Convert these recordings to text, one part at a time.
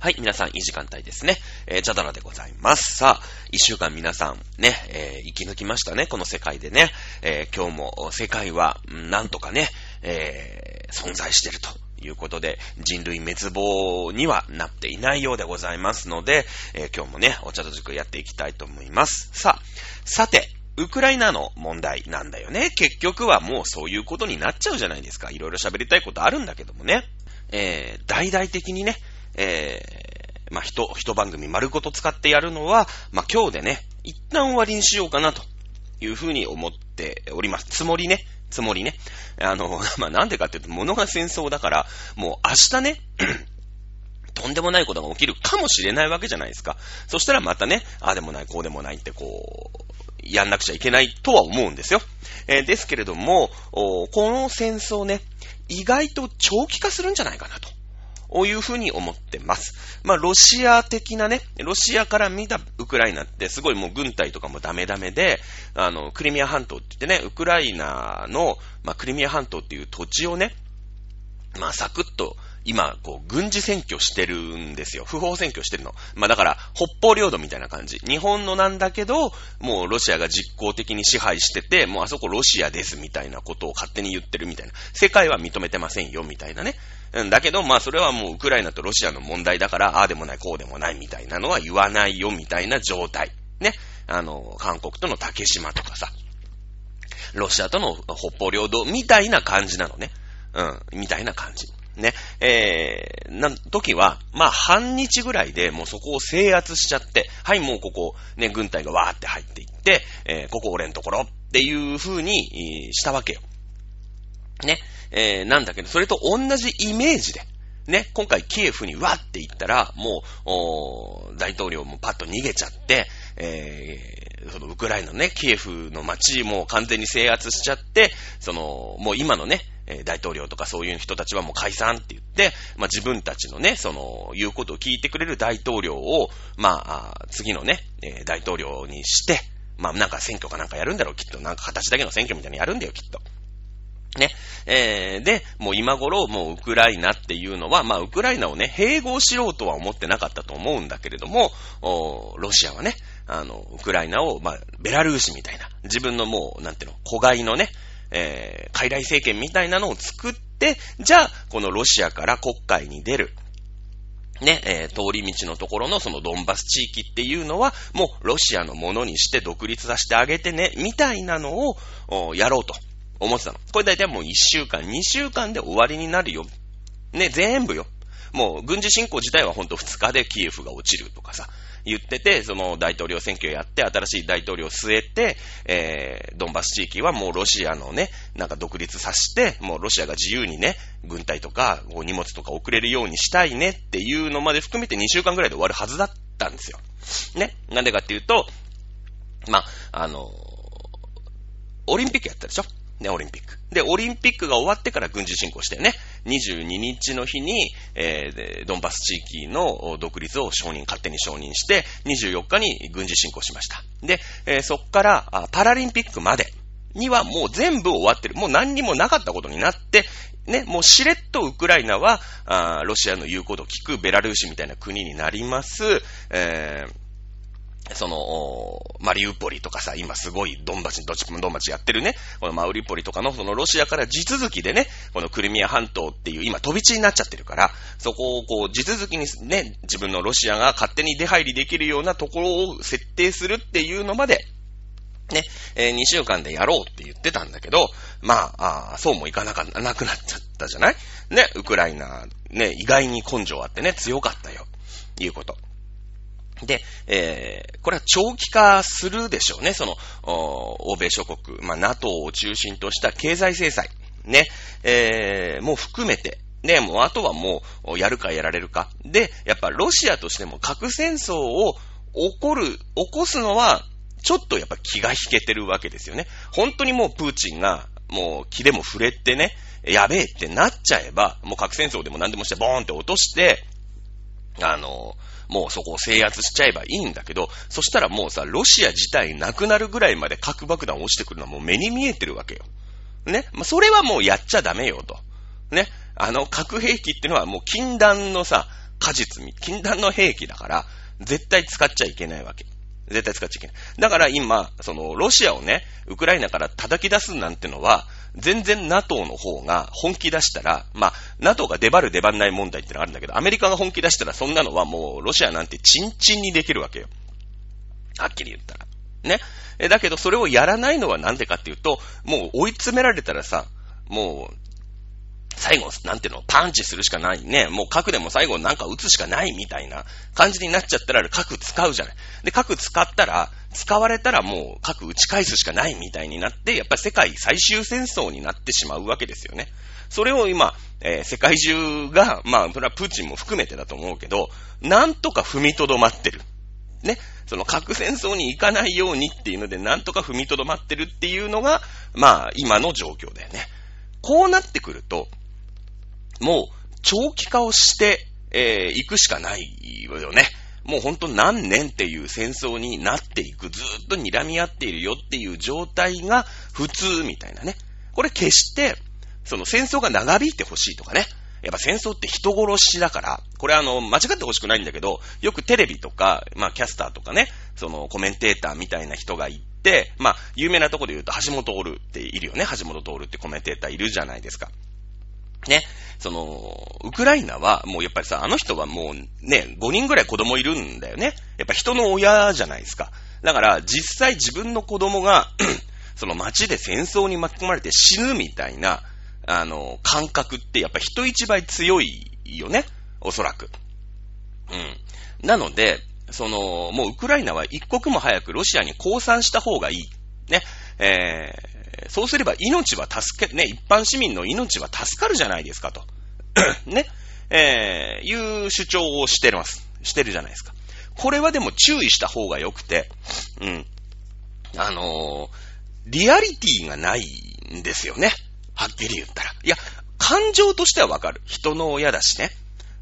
はい、皆さん、いい時間帯ですね。えー、ジャダラでございます。さあ、一週間皆さん、ね、えー、生き抜きましたね、この世界でね。えー、今日も世界は、なんとかね、えー、存在してるということで、人類滅亡にはなっていないようでございますので、えー、今日もね、お茶と塾やっていきたいと思います。さあ、さて、ウクライナの問題なんだよね。結局はもうそういうことになっちゃうじゃないですか。いろいろ喋りたいことあるんだけどもね。えー、大々的にね、えー、まあ、一、一番組丸ごと使ってやるのは、まあ、今日でね、一旦終わりにしようかなというふうに思っております。つもりね。つもりね。あの、まあ、なんでかっていうと、物が戦争だから、もう明日ね、とんでもないことが起きるかもしれないわけじゃないですか。そしたらまたね、ああでもない、こうでもないってこう、やんなくちゃいけないとは思うんですよ。えー、ですけれども、この戦争ね、意外と長期化するんじゃないかなと。こういうふうに思ってます。まあ、ロシア的なね、ロシアから見たウクライナってすごいもう軍隊とかもダメダメで、あの、クリミア半島って言ってね、ウクライナの、まあ、クリミア半島っていう土地をね、まあ、サクッと今、こう、軍事占拠してるんですよ。不法占拠してるの。まあだから、北方領土みたいな感じ。日本のなんだけど、もうロシアが実効的に支配してて、もうあそこロシアですみたいなことを勝手に言ってるみたいな。世界は認めてませんよみたいなね。だけど、まあそれはもうウクライナとロシアの問題だから、ああでもない、こうでもないみたいなのは言わないよみたいな状態。ね。あの、韓国との竹島とかさ。ロシアとの北方領土みたいな感じなのね。うん、みたいな感じ。ね、えー、な、時は、まあ、半日ぐらいでもうそこを制圧しちゃって、はい、もうここ、ね、軍隊がわーって入っていって、えー、ここ俺んところっていう風に、したわけよ。ね、えー、なんだけど、それと同じイメージで、ね、今回キエフにわって行ったら、もう、大統領もパッと逃げちゃって、えー、そのウクライナのね、キエフの街も完全に制圧しちゃって、その、もう今のね、大統領とかそういう人たちはもう解散って言って、まあ、自分たちのね、その、言うことを聞いてくれる大統領を、まあ、次のね、大統領にして、まあ、なんか選挙かなんかやるんだろう、きっと。なんか形だけの選挙みたいにやるんだよ、きっと。ね。えー、で、もう今頃、もうウクライナっていうのは、まあ、ウクライナをね、併合しようとは思ってなかったと思うんだけれども、ロシアはね、あの、ウクライナを、まあ、ベラルーシみたいな、自分のもう、なんていうの、子飼いのね、えー、傀儡政権みたいなのを作って、じゃあ、このロシアから国会に出る。ね、えー、通り道のところのそのドンバス地域っていうのは、もうロシアのものにして独立させてあげてね、みたいなのを、やろうと思ってたの。これ大体もう1週間、2週間で終わりになるよ。ね、全部よ。もう軍事侵攻自体はほんと2日でキエフが落ちるとかさ、言ってて、その大統領選挙やって、新しい大統領を据えて、えー、ドンバス地域はもうロシアのね、なんか独立させて、もうロシアが自由にね、軍隊とか、荷物とか送れるようにしたいねっていうのまで含めて2週間ぐらいで終わるはずだったんですよ。ね。なんでかっていうと、ま、あのオリンピックやったでしょ？ね、オリンピック。で、オリンピックが終わってから軍事侵攻してね。22日の日に、えー、ドンバス地域の独立を承認、勝手に承認して、24日に軍事侵攻しました。で、えー、そっからパラリンピックまでにはもう全部終わってる。もう何にもなかったことになって、ね、もうしれっとウクライナは、あロシアの言うことを聞くベラルーシみたいな国になります。えーその、マリウポリとかさ、今すごいドンバチ、どっちもドンバチやってるね、このマウリポリとかのそのロシアから地続きでね、このクリミア半島っていう今飛び地になっちゃってるから、そこをこう地続きにね、自分のロシアが勝手に出入りできるようなところを設定するっていうのまで、ね、えー、2週間でやろうって言ってたんだけど、まあ、あそうもいかなか、なくなっちゃったじゃない？ね、ウクライナ、ね、意外に根性あってね、強かったよ。いうこと。で、えー、これは長期化するでしょうね。その、欧米諸国、まあ、NATO を中心とした経済制裁、ね、えー、もう含めて、ね、もうあとはもう、やるかやられるか。で、やっぱロシアとしても核戦争を起こる、起こすのは、ちょっとやっぱ気が引けてるわけですよね。本当にもうプーチンが、もう気でも触れてね、やべえってなっちゃえば、もう核戦争でも何でもしてボーンって落として、あのもうそこを制圧しちゃえばいいんだけど、そしたらもうさ、ロシア自体なくなるぐらいまで核爆弾落ちてくるのはもう目に見えてるわけよ。ね？まあ、それはもうやっちゃダメよと。ね？あの、核兵器ってのはもう禁断のさ、果実、禁断の兵器だから、絶対使っちゃいけないわけ。絶対使っちゃいけない。だから今、その、ロシアをね、ウクライナから叩き出すなんてのは、全然 NATO の方が本気出したら、まあ、NATO が出張る出張んない問題ってのがあるんだけど、アメリカが本気出したらそんなのはもう、ロシアなんてチンチンにできるわけよ。はっきり言ったら。ね。え、だけどそれをやらないのはなんでかっていうと、もう追い詰められたらさ、もう、最後、なんていうの、パンチするしかないね。もう核でも最後なんか撃つしかないみたいな感じになっちゃったら核使うじゃない。で、核使ったら、使われたらもう核打ち返すしかないみたいになって、やっぱり世界最終戦争になってしまうわけですよね。それを今、えー、世界中が、まあ、それはプーチンも含めてだと思うけど、なんとか踏みとどまってる。ね。その核戦争に行かないようにっていうので、なんとか踏みとどまってるっていうのが、まあ、今の状況だよね。こうなってくると、もう、長期化をして、えー、行くしかないよね。もうほんと何年っていう戦争になっていく、ずっと睨み合っているよっていう状態が普通みたいなね。これ決して、その戦争が長引いてほしいとかね。やっぱ戦争って人殺しだから、これあの、間違ってほしくないんだけど、よくテレビとか、まあキャスターとかね、そのコメンテーターみたいな人がいて、まあ有名なところで言うと橋本徹っているよね。橋本徹ってコメンテーターいるじゃないですか。ね、その、ウクライナは、もうやっぱりさ、あの人はもうね、5人ぐらい子供いるんだよね。やっぱ人の親じゃないですか。だから、実際自分の子供が その街で戦争に巻き込まれて死ぬみたいな、あの、感覚ってやっぱ人一倍強いよね。おそらく。うん。なので、その、もうウクライナは一刻も早くロシアに降参した方がいい。ね。えそうすれば命は助け、ね、一般市民の命は助かるじゃないですかと。ね。えー、いう主張をしてます。してるじゃないですか。これはでも注意した方が良くて、うん。あのー、リアリティがないんですよね。はっきり言ったら。いや、感情としてはわかる。人の親だしね。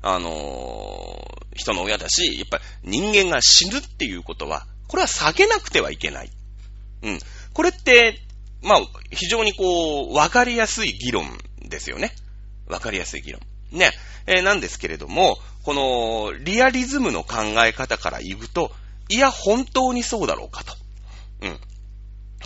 あのー、人の親だし、やっぱり人間が死ぬっていうことは、これは避けなくてはいけない。うん。これって、まあ、非常にこう、わかりやすい議論ですよね。わかりやすい議論。ね。えー、なんですけれども、この、リアリズムの考え方から言うと、いや、本当にそうだろうかと。うん。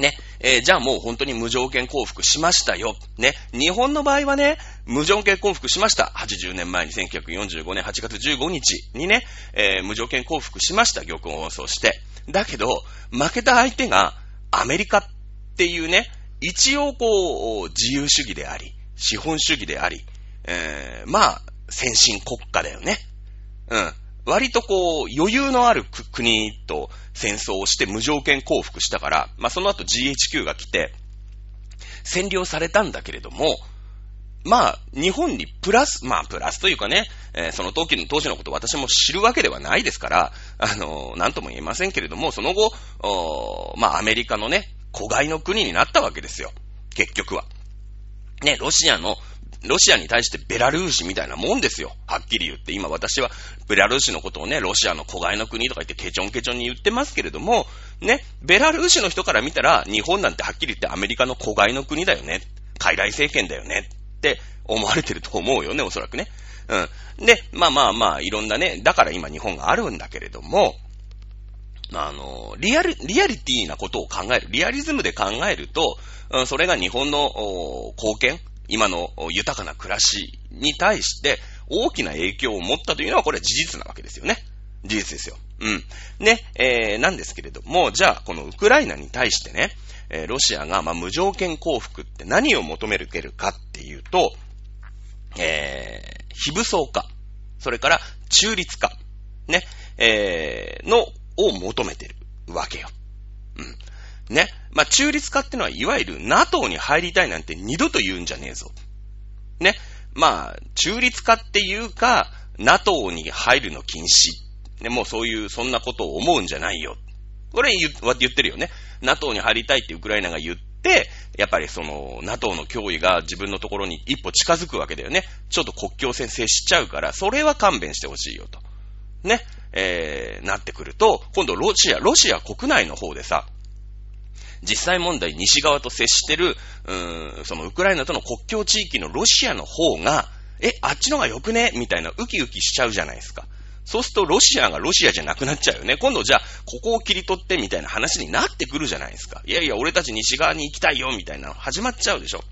ね。えー、じゃあもう本当に無条件降伏しましたよ。ね。日本の場合はね、無条件降伏しました。80年前に1945年8月15日にね、えー、無条件降伏しました。玉音をそうして。だけど、負けた相手がアメリカっっていうね、一応こう、自由主義であり、資本主義であり、えー、まあ、先進国家だよね。うん。割とこう、余裕のある国と戦争をして無条件降伏したから、まあその後 GHQ が来て、占領されたんだけれども、まあ、日本にプラス、まあ、プラスというかね、えー、その時の、当時のことを私も知るわけではないですから、あのー、なんとも言えませんけれども、その後、まあ、アメリカのね、子飼いの国になったわけですよ。結局は。ね、ロシアの、ロシアに対してベラルーシみたいなもんですよ。はっきり言って。今私はベラルーシのことをね、ロシアの子飼いの国とか言ってケチョンケチョンに言ってますけれども、ね、ベラルーシの人から見たら、日本なんてはっきり言ってアメリカの子飼いの国だよね。傀儡政権だよね。って思われてると思うよね、おそらくね。うん。で、まあまあまあ、いろんなね、だから今日本があるんだけれども、あの、リアル、リアリティなことを考える。リアリズムで考えると、それが日本の貢献、今の豊かな暮らしに対して大きな影響を持ったというのはこれは事実なわけですよね。事実ですよ。うん。ね、えー、なんですけれども、じゃあ、このウクライナに対してね、えー、ロシアが、まあ、無条件降伏って何を求めるかっていうと、えー、非武装化、それから中立化、ね、えー、のを求めてるわけよ。うん。ね。まあ、中立化ってのは、いわゆる NATO に入りたいなんて二度と言うんじゃねえぞ。ね。まあ、中立化っていうか、NATO に入るの禁止。ね、もうそういう、そんなことを思うんじゃないよ。これ言言ってるよね。NATO に入りたいってウクライナが言って、やっぱりその NATO の脅威が自分のところに一歩近づくわけだよね。ちょっと国境線接しちゃうから、それは勘弁してほしいよと。ね。えー、なってくると、今度ロシア、ロシア国内の方でさ、実際問題西側と接してる、うーん、そのウクライナとの国境地域のロシアの方が、え、あっちのが良くね？みたいなウキウキしちゃうじゃないですか。そうするとロシアがロシアじゃなくなっちゃうよね。今度じゃあ、ここを切り取ってみたいな話になってくるじゃないですか。いやいや、俺たち西側に行きたいよみたいなの始まっちゃうでしょ。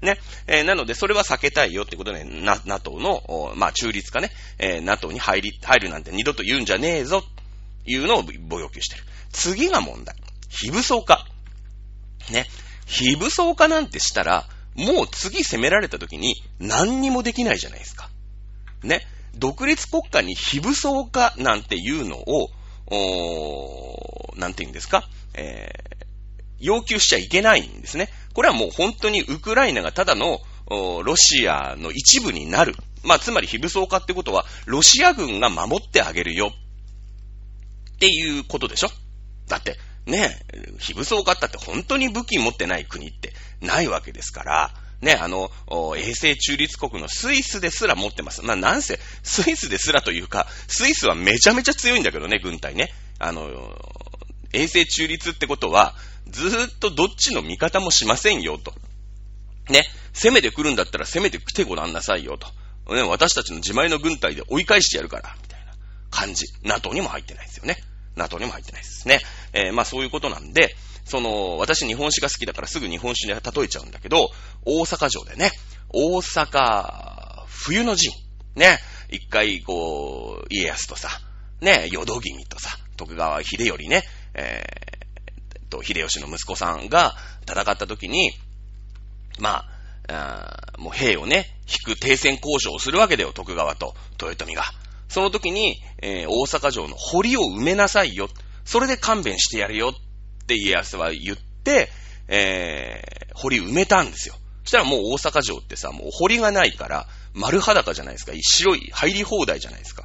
ね。えー、なので、それは避けたいよってことで、な、NATO の、まあ、中立化ね、えー、NATO に入り、入るなんて二度と言うんじゃねえぞ、いうのをご要求してる。次が問題。非武装化。ね。非武装化なんてしたら、もう次攻められた時に何にもできないじゃないですか。ね。独立国家に非武装化なんていうのを、おなんて言うんですか、えー、要求しちゃいけないんですね。これはもう本当にウクライナがただのロシアの一部になる。まあ、つまり非武装化ってことは、ロシア軍が守ってあげるよ。っていうことでしょ？だって、ね、非武装化ったって本当に武器持ってない国ってないわけですから、ね、あの、衛星中立国のスイスですら持ってます。まあ、なんせ、スイスですらというか、スイスはめちゃめちゃ強いんだけどね、軍隊ね。あの、衛星中立ってことは、ずーっとどっちの味方もしませんよ、と。ね、攻めてくるんだったら攻めてきてごらんなさいよ、と。ね、私たちの自前の軍隊で追い返してやるから、みたいな感じ。NATO にも入ってないですよね。NATO にも入ってないですね。えー、まあそういうことなんで、その、私日本史が好きだからすぐ日本史に例えちゃうんだけど、大阪城でね、大阪、冬の陣、ね、一回こう、家康とさ、ね、淀君とさ、徳川秀頼ね、え、と、秀吉の息子さんが戦った時に、まあ、あもう兵をね、引く停戦交渉をするわけだよ、徳川と豊臣が。その時に、えー、大阪城の堀を埋めなさいよ。それで勘弁してやるよって家康は言って、えー、堀埋めたんですよ。そしたらもう大阪城ってさ、もう堀がないから、丸裸じゃないですか。白い、入り放題じゃないですか。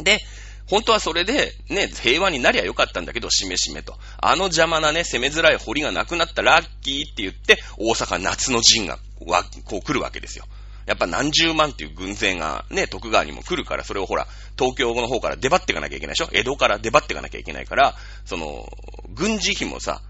で、本当はそれで、ね、平和になりゃよかったんだけど、しめしめと。あの邪魔なね、攻めづらい堀がなくなったラッキーって言って、大阪夏の陣が、わ、こう来るわけですよ。やっぱ何十万っていう軍勢がね、徳川にも来るから、それをほら、東京の方から出張っていかなきゃいけないでしょ？江戸から出張っていかなきゃいけないから、その、軍事費もさ、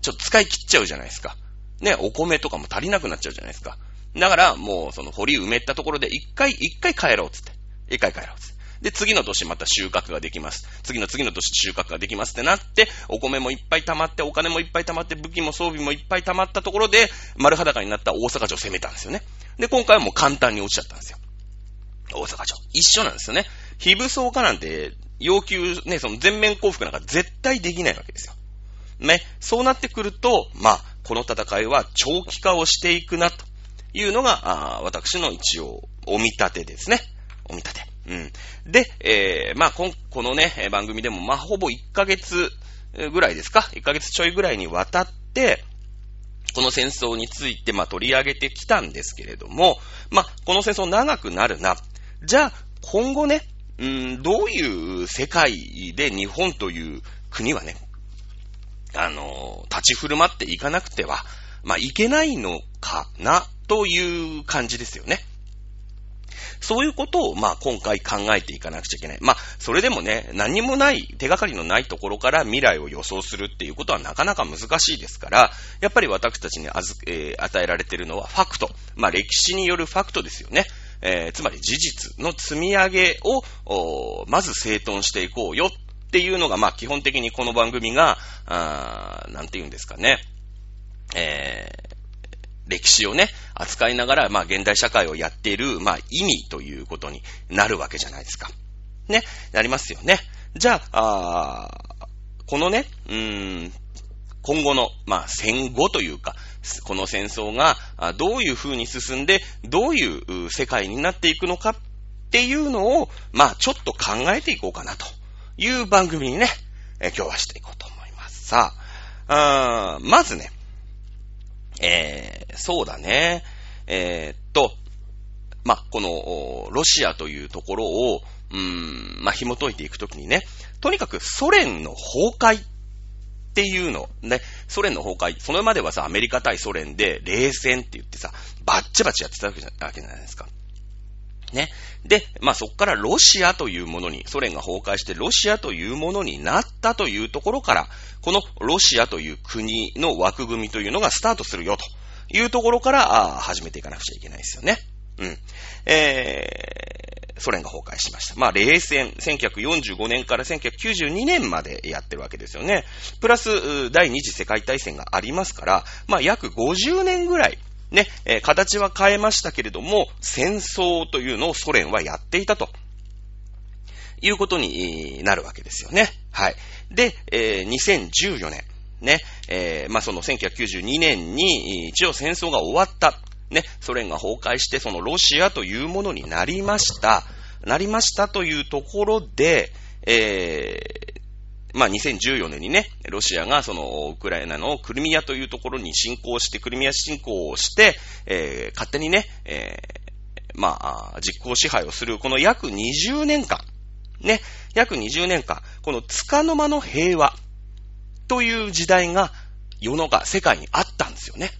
ちょっと使い切っちゃうじゃないですか。ね、お米とかも足りなくなっちゃうじゃないですか。だから、もう、その堀埋めたところで、一回、一回帰ろうっつって。一回帰ろうっつって。で、次の年また収穫ができます。次の次の年収穫ができますってなって、お米もいっぱい溜まって、お金もいっぱい溜まって、武器も装備もいっぱい溜まったところで、丸裸になった大阪城を攻めたんですよね。で、今回はもう簡単に落ちちゃったんですよ。大阪城。一緒なんですよね。非武装化なんて、要求、ね、その全面降伏なんか絶対できないわけですよ。ね、そうなってくると、まあ、この戦いは長期化をしていくな、というのが、あ私の一応、お見立てですね。お見立て。うん。で、えー、まあ、ここのね、番組でも、まあ、ほぼ1ヶ月ぐらいですか ?1 ヶ月ちょいぐらいにわたって、この戦争について、まあ、取り上げてきたんですけれども、まあ、この戦争長くなるな。じゃあ、今後ね、うん、どういう世界で日本という国はね、あの、立ち振る舞っていかなくては、まあ、いけないのかな、という感じですよね。そういうことを、まあ、今回考えていかなくちゃいけない。まあ、それでもね、何もない、手がかりのないところから未来を予想するっていうことはなかなか難しいですから、やっぱり私たちにあず、えー、与えられているのはファクト。まあ、歴史によるファクトですよね。えー、つまり事実の積み上げを、まず整頓していこうよっていうのが、まあ、基本的にこの番組が、あなんて言うんですかね。えー、歴史をね、扱いながら、まあ、現代社会をやっている、まあ、意味ということになるわけじゃないですか。ね、なりますよね。じゃあ、あこのね、うーん、今後の、まあ、戦後というか、この戦争がどういう風に進んで、どういう世界になっていくのかっていうのを、まあ、ちょっと考えていこうかなという番組にね、え今日はしていこうと思います。さあ、あまずね、えー、そうだね。えー、っと、まこの、ロシアというところを、うーん、ま紐解いていくときにね、とにかくソ連の崩壊っていうの、ね、ソ連の崩壊、それまではさ、アメリカ対ソ連で冷戦って言ってさ、バッチバチやってたわけじゃないですか。ね。で、まあそこからロシアというものに、ソ連が崩壊してロシアというものになったというところから、このロシアという国の枠組みというのがスタートするよというところから、あ始めていかなくちゃいけないですよね。うん。えー、ソ連が崩壊しました。まあ、冷戦、1945年から1992年までやってるわけですよね。プラス、第二次世界大戦がありますから、まあ、約50年ぐらい、ね、えー、形は変えましたけれども、戦争というのをソ連はやっていたと。いうことになるわけですよね。はい。で、えー、2014年。ね、えー、まあ、その1992年に一応戦争が終わった。ね、ソ連が崩壊して、そのロシアというものになりました。なりましたというところで、えー、まあ、2014年にね、ロシアがそのウクライナのクリミアというところに侵攻して、クリミア侵攻をして、えー、勝手にね、えー、まあ、実行支配をする、この約20年間、ね、約20年間、この束の間の平和という時代が世の中、世界にあったんですよね。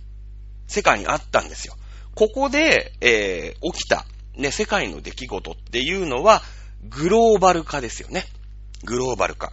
世界にあったんですよ。ここで、えー、起きた、ね、世界の出来事っていうのは、グローバル化ですよね。グローバル化。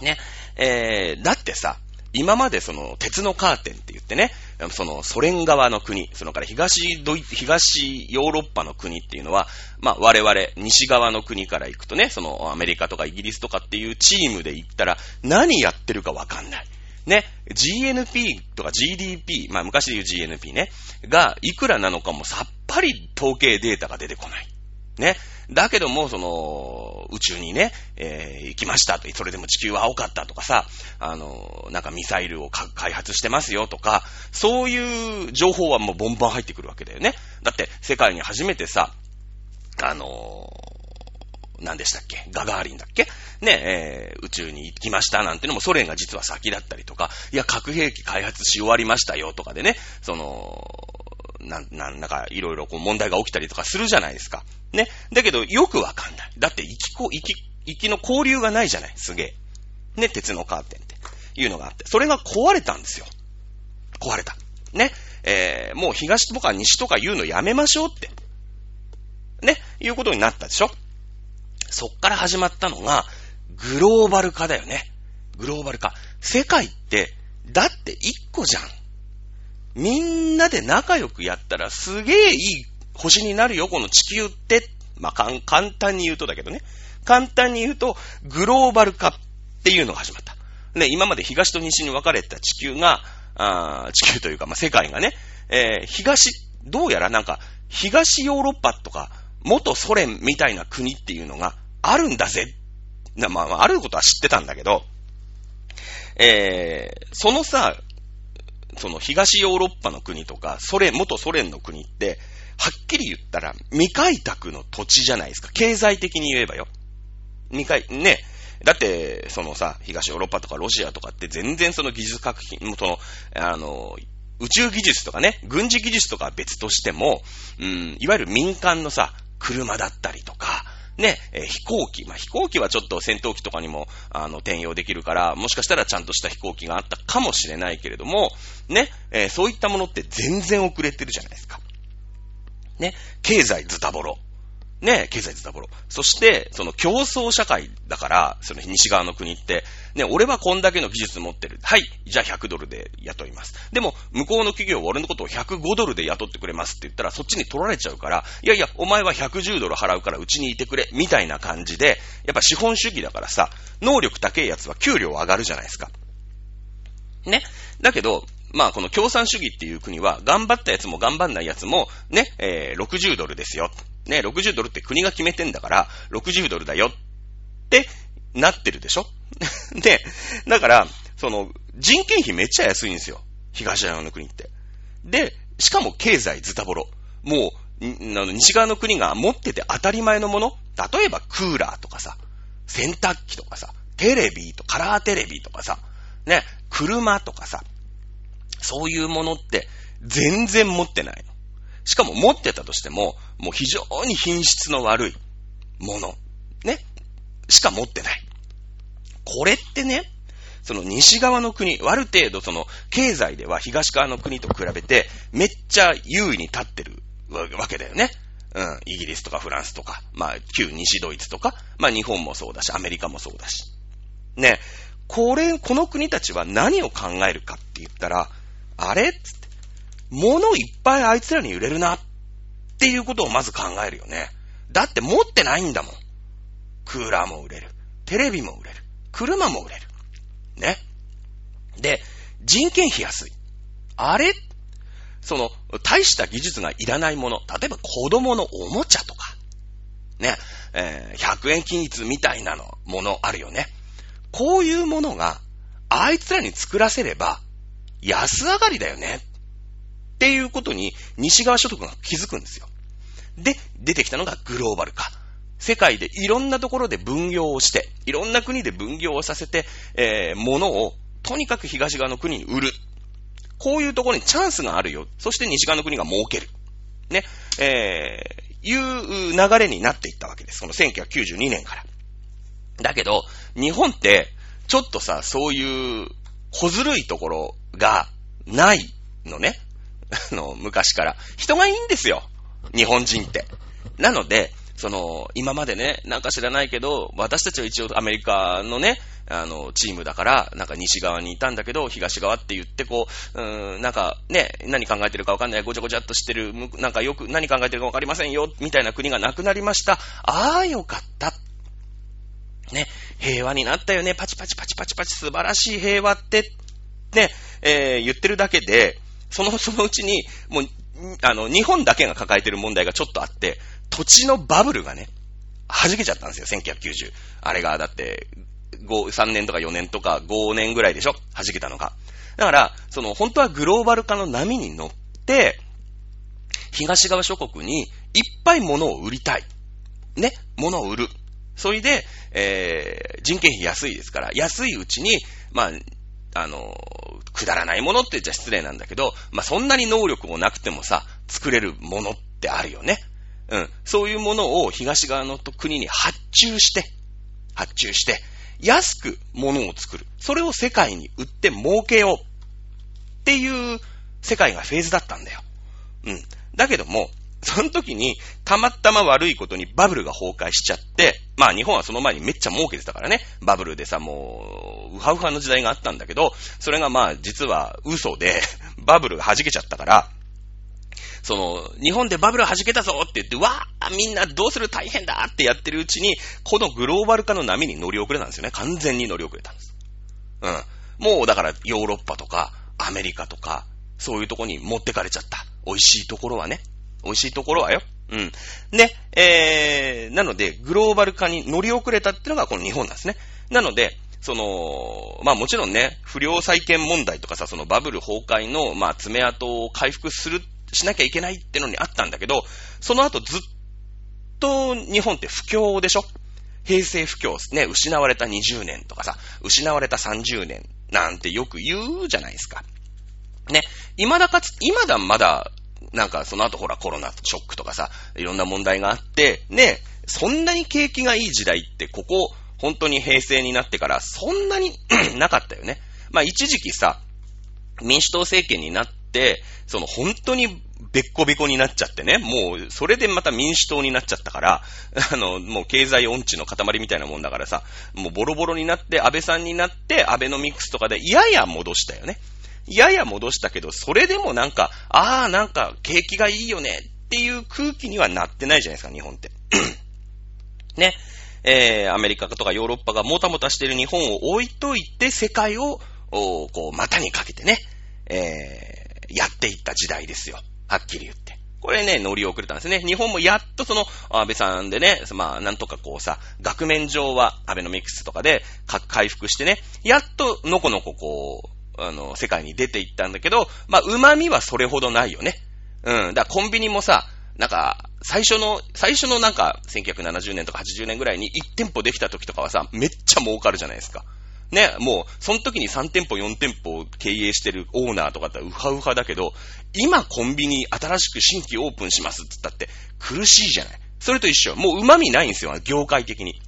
ね。えー、だってさ、今までその鉄のカーテンって言ってね、そのソ連側の国、そのから東ドイ東ヨーロッパの国っていうのは、まあ我々西側の国から行くとね、そのアメリカとかイギリスとかっていうチームで行ったら何やってるかわかんない。ね、GNP とか GDP、まあ昔で言う GNP ね、がいくらなのかもさっぱり統計データが出てこない。ね。だけども、その、宇宙にね、えー、行きましたと。それでも地球は青かったとかさ、あの、なんかミサイルを開発してますよとか、そういう情報はもうボンバン入ってくるわけだよね。だって、世界に初めてさ、あの何でしたっけ？ガガーリンだっけ？ね、えー、宇宙に行きましたなんてのもソ連が実は先だったりとか、いや、核兵器開発し終わりましたよとかでね、その、なん、なん、なんか、いろいろこう問題が起きたりとかするじゃないですか。ね。だけど、よくわかんない。だって、行きこ、行き、行きの交流がないじゃない。すげえ。ね、鉄のカーテンって。いうのがあって。それが壊れたんですよ。壊れた。ね。えー、もう東とか西とか言うのやめましょうって。ね。いうことになったでしょ。そっから始まったのが、グローバル化だよね。グローバル化。世界って、だって一個じゃん。みんなで仲良くやったらすげえいい星になるよ、この地球って。まあ、簡単に言うとだけどね。簡単に言うと、グローバル化っていうのが始まった。ね、今まで東と西に分かれた地球が、あ地球というか、まあ、世界がね、えー、東、どうやらなんか、東ヨーロッパとか、元ソ連みたいな国っていうのがあるんだぜ。なまあ、あることは知ってたんだけど、えー、そのさ、その東ヨーロッパの国とか、ソ連、元ソ連の国って、はっきり言ったら未開拓の土地じゃないですか。経済的に言えばよ。未開、ね。だって、そのさ、東ヨーロッパとかロシアとかって全然その技術革新、その、あの、宇宙技術とかね、軍事技術とかは別としても、うん、いわゆる民間のさ、車だったりとか、ね、えー、飛行機。まあ、飛行機はちょっと戦闘機とかにも、あの、転用できるから、もしかしたらちゃんとした飛行機があったかもしれないけれども、ね、えー、そういったものって全然遅れてるじゃないですか。ね、経済ズタボロ。ね、経済ズタボロ。そして、その競争社会だから、その西側の国って、ね、俺はこんだけの技術持ってる。はい、じゃあ100ドルで雇います。でも、向こうの企業は俺のことを105ドルで雇ってくれますって言ったら、そっちに取られちゃうから、いやいや、お前は110ドル払うからうちにいてくれ、みたいな感じで、やっぱ資本主義だからさ、能力高いやつは給料上がるじゃないですか。ね。だけど、まあ、この共産主義っていう国は、頑張ったやつも頑張んないやつも、ね、えー、60ドルですよ。ね、60ドルって国が決めてんだから、60ドルだよってなってるでしょ？で、だから、その、人件費めっちゃ安いんですよ。東側の国って。で、しかも経済ズタボロ。もう、西側の国が持ってて当たり前のもの？例えばクーラーとかさ、洗濯機とかさ、テレビとカラーテレビとかさ、ね、車とかさ、そういうものって全然持ってないの。しかも持ってたとしても、もう非常に品質の悪いもの。ね。しか持ってない。これってね、その西側の国、ある程度その経済では東側の国と比べてめっちゃ優位に立ってるわけだよね。うん。イギリスとかフランスとか、まあ旧西ドイツとか、まあ日本もそうだし、アメリカもそうだし。ね。これ、この国たちは何を考えるかって言ったら、あれつって、物いっぱいあいつらに売れるな。っていうことをまず考えるよね。だって持ってないんだもん。クーラーも売れる。テレビも売れる。車も売れる。ね。で、人件費安い。あれ？その、大した技術がいらないもの。例えば子供のおもちゃとか。ね。えー、100円均一みたいなの、ものあるよね。こういうものが、あいつらに作らせれば、安上がりだよね。っていうことに、西側諸国が気づくんですよ。で、出てきたのがグローバル化。世界でいろんなところで分業をして、いろんな国で分業をさせて、えー、物をとにかく東側の国に売る。こういうところにチャンスがあるよ。そして西側の国が儲ける。ね。えー、いう流れになっていったわけです。この1992年から。だけど、日本って、ちょっとさ、そういう小ずるいところがないのね。あの、昔から。人がいいんですよ。日本人って。なので、その、今までね、なんか知らないけど、私たちは一応アメリカのね、あの、チームだから、なんか西側にいたんだけど、東側って言って、こう、うーん、なんかね、何考えてるかわかんない、ごちゃごちゃっとしてる、なんかよく何考えてるかわかりませんよ、みたいな国がなくなりました。ああ、よかった。ね、平和になったよね、パチパチパチパチパチ、素晴らしい平和って、ね、えー、言ってるだけで、その、そのうちに、もう、あの、日本だけが抱えてる問題がちょっとあって、土地のバブルがね、弾けちゃったんですよ、1990。あれが、だって、5、3年とか4年とか5年ぐらいでしょ？弾けたのが。だから、その、本当はグローバル化の波に乗って、東側諸国にいっぱい物を売りたい。ね、物を売る。それで、えー、人件費安いですから、安いうちに、まあ、あの、くだらないものって言っちゃ失礼なんだけど、まあ、そんなに能力もなくてもさ、作れるものってあるよね。うん。そういうものを東側の国に発注して、発注して、安く物を作る。それを世界に売って儲けよう。っていう世界がフェーズだったんだよ。うん。だけども、その時に、たまたま悪いことにバブルが崩壊しちゃって、まあ日本はその前にめっちゃ儲けてたからね。バブルでさ、もう、ウハウハの時代があったんだけど、それがまあ実は嘘で、バブルが弾けちゃったから、その、日本でバブル弾けたぞって言って、わーみんなどうする大変だってやってるうちに、このグローバル化の波に乗り遅れたんですよね。完全に乗り遅れたんです。うん。もうだからヨーロッパとか、アメリカとか、そういうとこに持ってかれちゃった。美味しいところはね。美味しいところはよ。うん。ね、えー、なので、グローバル化に乗り遅れたってのがこの日本なんですね。なので、その、まあもちろんね、不良債権問題とかさ、そのバブル崩壊の、まあ爪痕を回復するしなきゃいけないってのにあったんだけど、その後ずっと日本って不況でしょ平成不況ね、失われた20年とかさ、失われた30年なんてよく言うじゃないですか。ね、未だかつ、未だまだ、なんかその後ほらコロナショックとかさ、いろんな問題があって、ね、そんなに景気がいい時代ってここ、本当に平成になってからそんなに なかったよね。まあ一時期さ、民主党政権になって、その本当にべっこべこになっちゃってね、もうそれでまた民主党になっちゃったから、あの、もう経済音痴の塊みたいなもんだからさ、もうボロボロになって、安倍さんになって、安倍のミクスとかでやや戻したよね。やや戻したけど、それでもなんか、ああ、なんか景気がいいよねっていう空気にはなってないじゃないですか、日本って。ね。えー、アメリカとかヨーロッパがもたもたしてる日本を置いといて、世界を、おこう、股にかけてね、えー、やっていった時代ですよ。はっきり言って。これね、乗り遅れたんですね。日本もやっとその、安倍さんでね、まあ、なんとかこうさ、額面上はアベノミクスとかで回復してね、やっとのこのここう、あの、世界に出ていったんだけど、まあ、旨味はそれほどないよね。うん。だからコンビニもさ、なんか、最初の、最初のなんか、1970年とか80年ぐらいに1店舗できた時とかはさ、めっちゃ儲かるじゃないですか。ね、もう、その時に3店舗、4店舗経営してるオーナーとかってウハウハだけど、今コンビニ新しく新規オープンしますって言ったって苦しいじゃない。それと一緒。もう旨味ないんですよ、業界的に。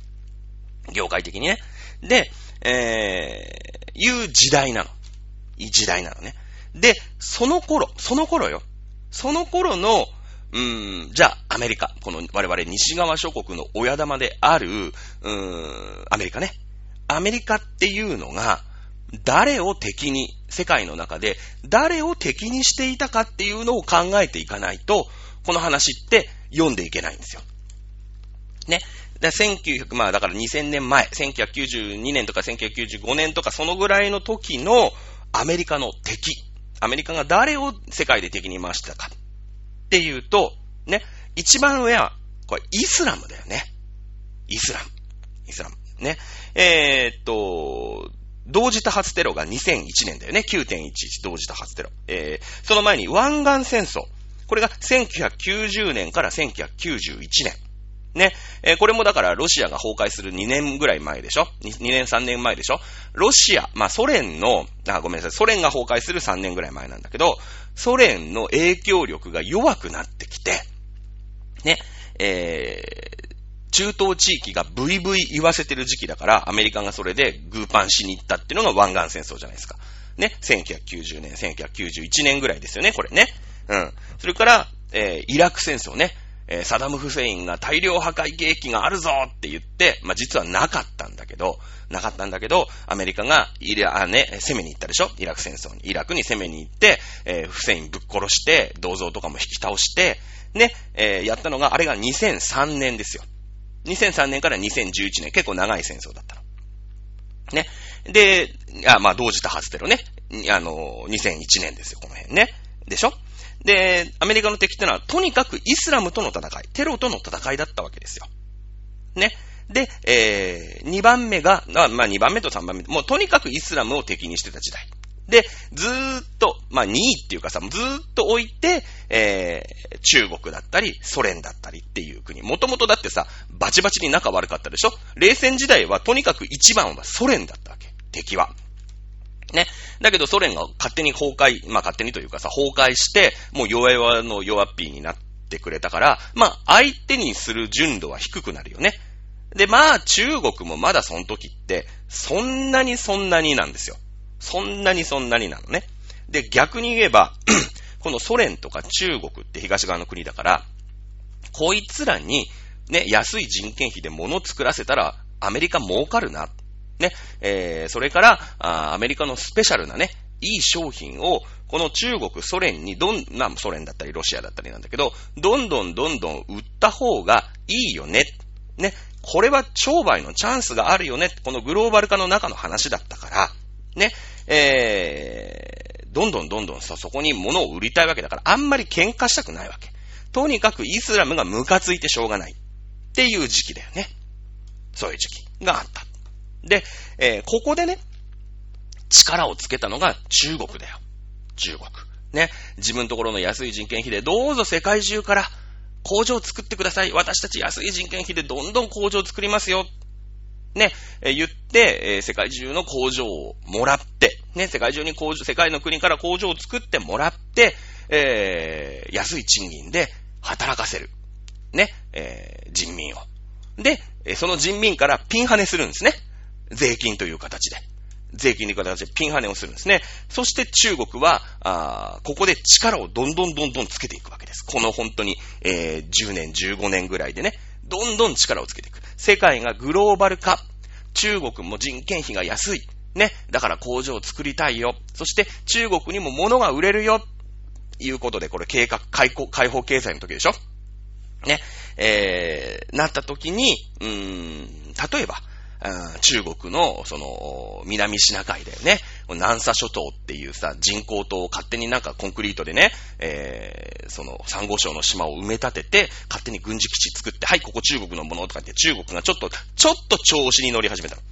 業界的にね。で、えー、いう時代なの。いい時代なのね。で、その頃、その頃よ。その頃の、うーん、じゃあ、アメリカ。この我々西側諸国の親玉である、うーん、アメリカね。アメリカっていうのが、誰を敵に、世界の中で誰を敵にしていたかっていうのを考えていかないと、この話って読んでいけないんですよ。ね。で、1900、まあだから2000年前、1992年とか1995年とかそのぐらいの時のアメリカの敵。アメリカが誰を世界で敵に回したかっていうと、ね、一番上は、これイスラムだよね。イスラム。イスラム。ね。えー、っと、同時多発テロが2001年だよね。9.11同時多発テロ。えー、その前に湾岸戦争。これが1990年から1991年。ね。えー、これもだからロシアが崩壊する2年ぐらい前でしょ？2, ?2 年3年前でしょ？ロシア、まあソ連の、あ、ごめんなさい、ソ連が崩壊する3年ぐらい前なんだけど、ソ連の影響力が弱くなってきて、ね、えー、中東地域がブイブイ言わせてる時期だから、アメリカがそれでグーパンしに行ったっていうのが湾岸戦争じゃないですか。ね、1990年、1991年ぐらいですよね、これね。うん。それから、えー、イラク戦争ね。えー、サダム・フセインが大量破壊兵器があるぞって言って、まあ、実はなかったんだけど、なかったんだけど、アメリカがイラ、ね、攻めに行ったでしょ？イラク戦争に。イラクに攻めに行って、えー、フセインぶっ殺して、銅像とかも引き倒して、ね、えー、やったのが、あれが2003年ですよ。2003年から2011年、結構長い戦争だったの。ね。で、あまあ、同時多発テロね。あの、2001年ですよ、この辺ね。でしょ？で、アメリカの敵ってのは、とにかくイスラムとの戦い、テロとの戦いだったわけですよ。ね。で、えー、2番目が、まあ、2番目と3番目、もうとにかくイスラムを敵にしてた時代。で、ずーっと、まあ、2位っていうかさ、ずーっと置いて、えー、中国だったり、ソ連だったりっていう国。もともとだってさ、バチバチに仲悪かったでしょ？冷戦時代はとにかく一番はソ連だったわけ。敵は。ね。だけどソ連が勝手に崩壊、まあ勝手にというかさ、崩壊して、もう弱々の弱っぴーになってくれたから、まあ相手にする純度は低くなるよね。で、まあ中国もまだその時って、そんなにそんなになんですよ。そんなにそんなになのね。で、逆に言えば、このソ連とか中国って東側の国だから、こいつらに、ね、安い人件費で物作らせたら、アメリカ儲かるな。ね、えー、それからあ、アメリカのスペシャルなね、いい商品を、この中国、ソ連にどん、な、ソ連だったりロシアだったりなんだけど、どんどんどんどん売った方がいいよね。ね、これは商売のチャンスがあるよね。このグローバル化の中の話だったから、ね、えー、どんどんどんどんそ、そこに物を売りたいわけだから、あんまり喧嘩したくないわけ。とにかくイスラムがムカついてしょうがない。っていう時期だよね。そういう時期があった。で、えー、ここでね、力をつけたのが中国だよ。中国。ね。自分のところの安い人件費でどうぞ世界中から工場を作ってください。私たち安い人件費でどんどん工場を作りますよ。ね、え言って、え世界中の工場をもらって、ね、世界中に工場、世界の国から工場を作ってもらって、えー、安い賃金で働かせる。ね、えー、人民を。で、その人民からピンハネするんですね。税金という形で。税金という形でピンハネをするんですね。そして中国は、あここで力をどんどんどんどんつけていくわけです。この本当に、えー、10年、15年ぐらいでね、どんどん力をつけていく。世界がグローバル化。中国も人件費が安い。ね。だから工場を作りたいよ。そして中国にも物が売れるよ。いうことで、これ計画、開放、開放経済の時でしょね。えー、なった時に、うーん、例えば、中国の、その、南シナ海だよね。南沙諸島っていうさ、人工島を勝手になんかコンクリートでね、えー、その、珊瑚礁の島を埋め立てて、勝手に軍事基地作って、はい、ここ中国のものとか言って中国がちょっと、ちょっと調子に乗り始めたの。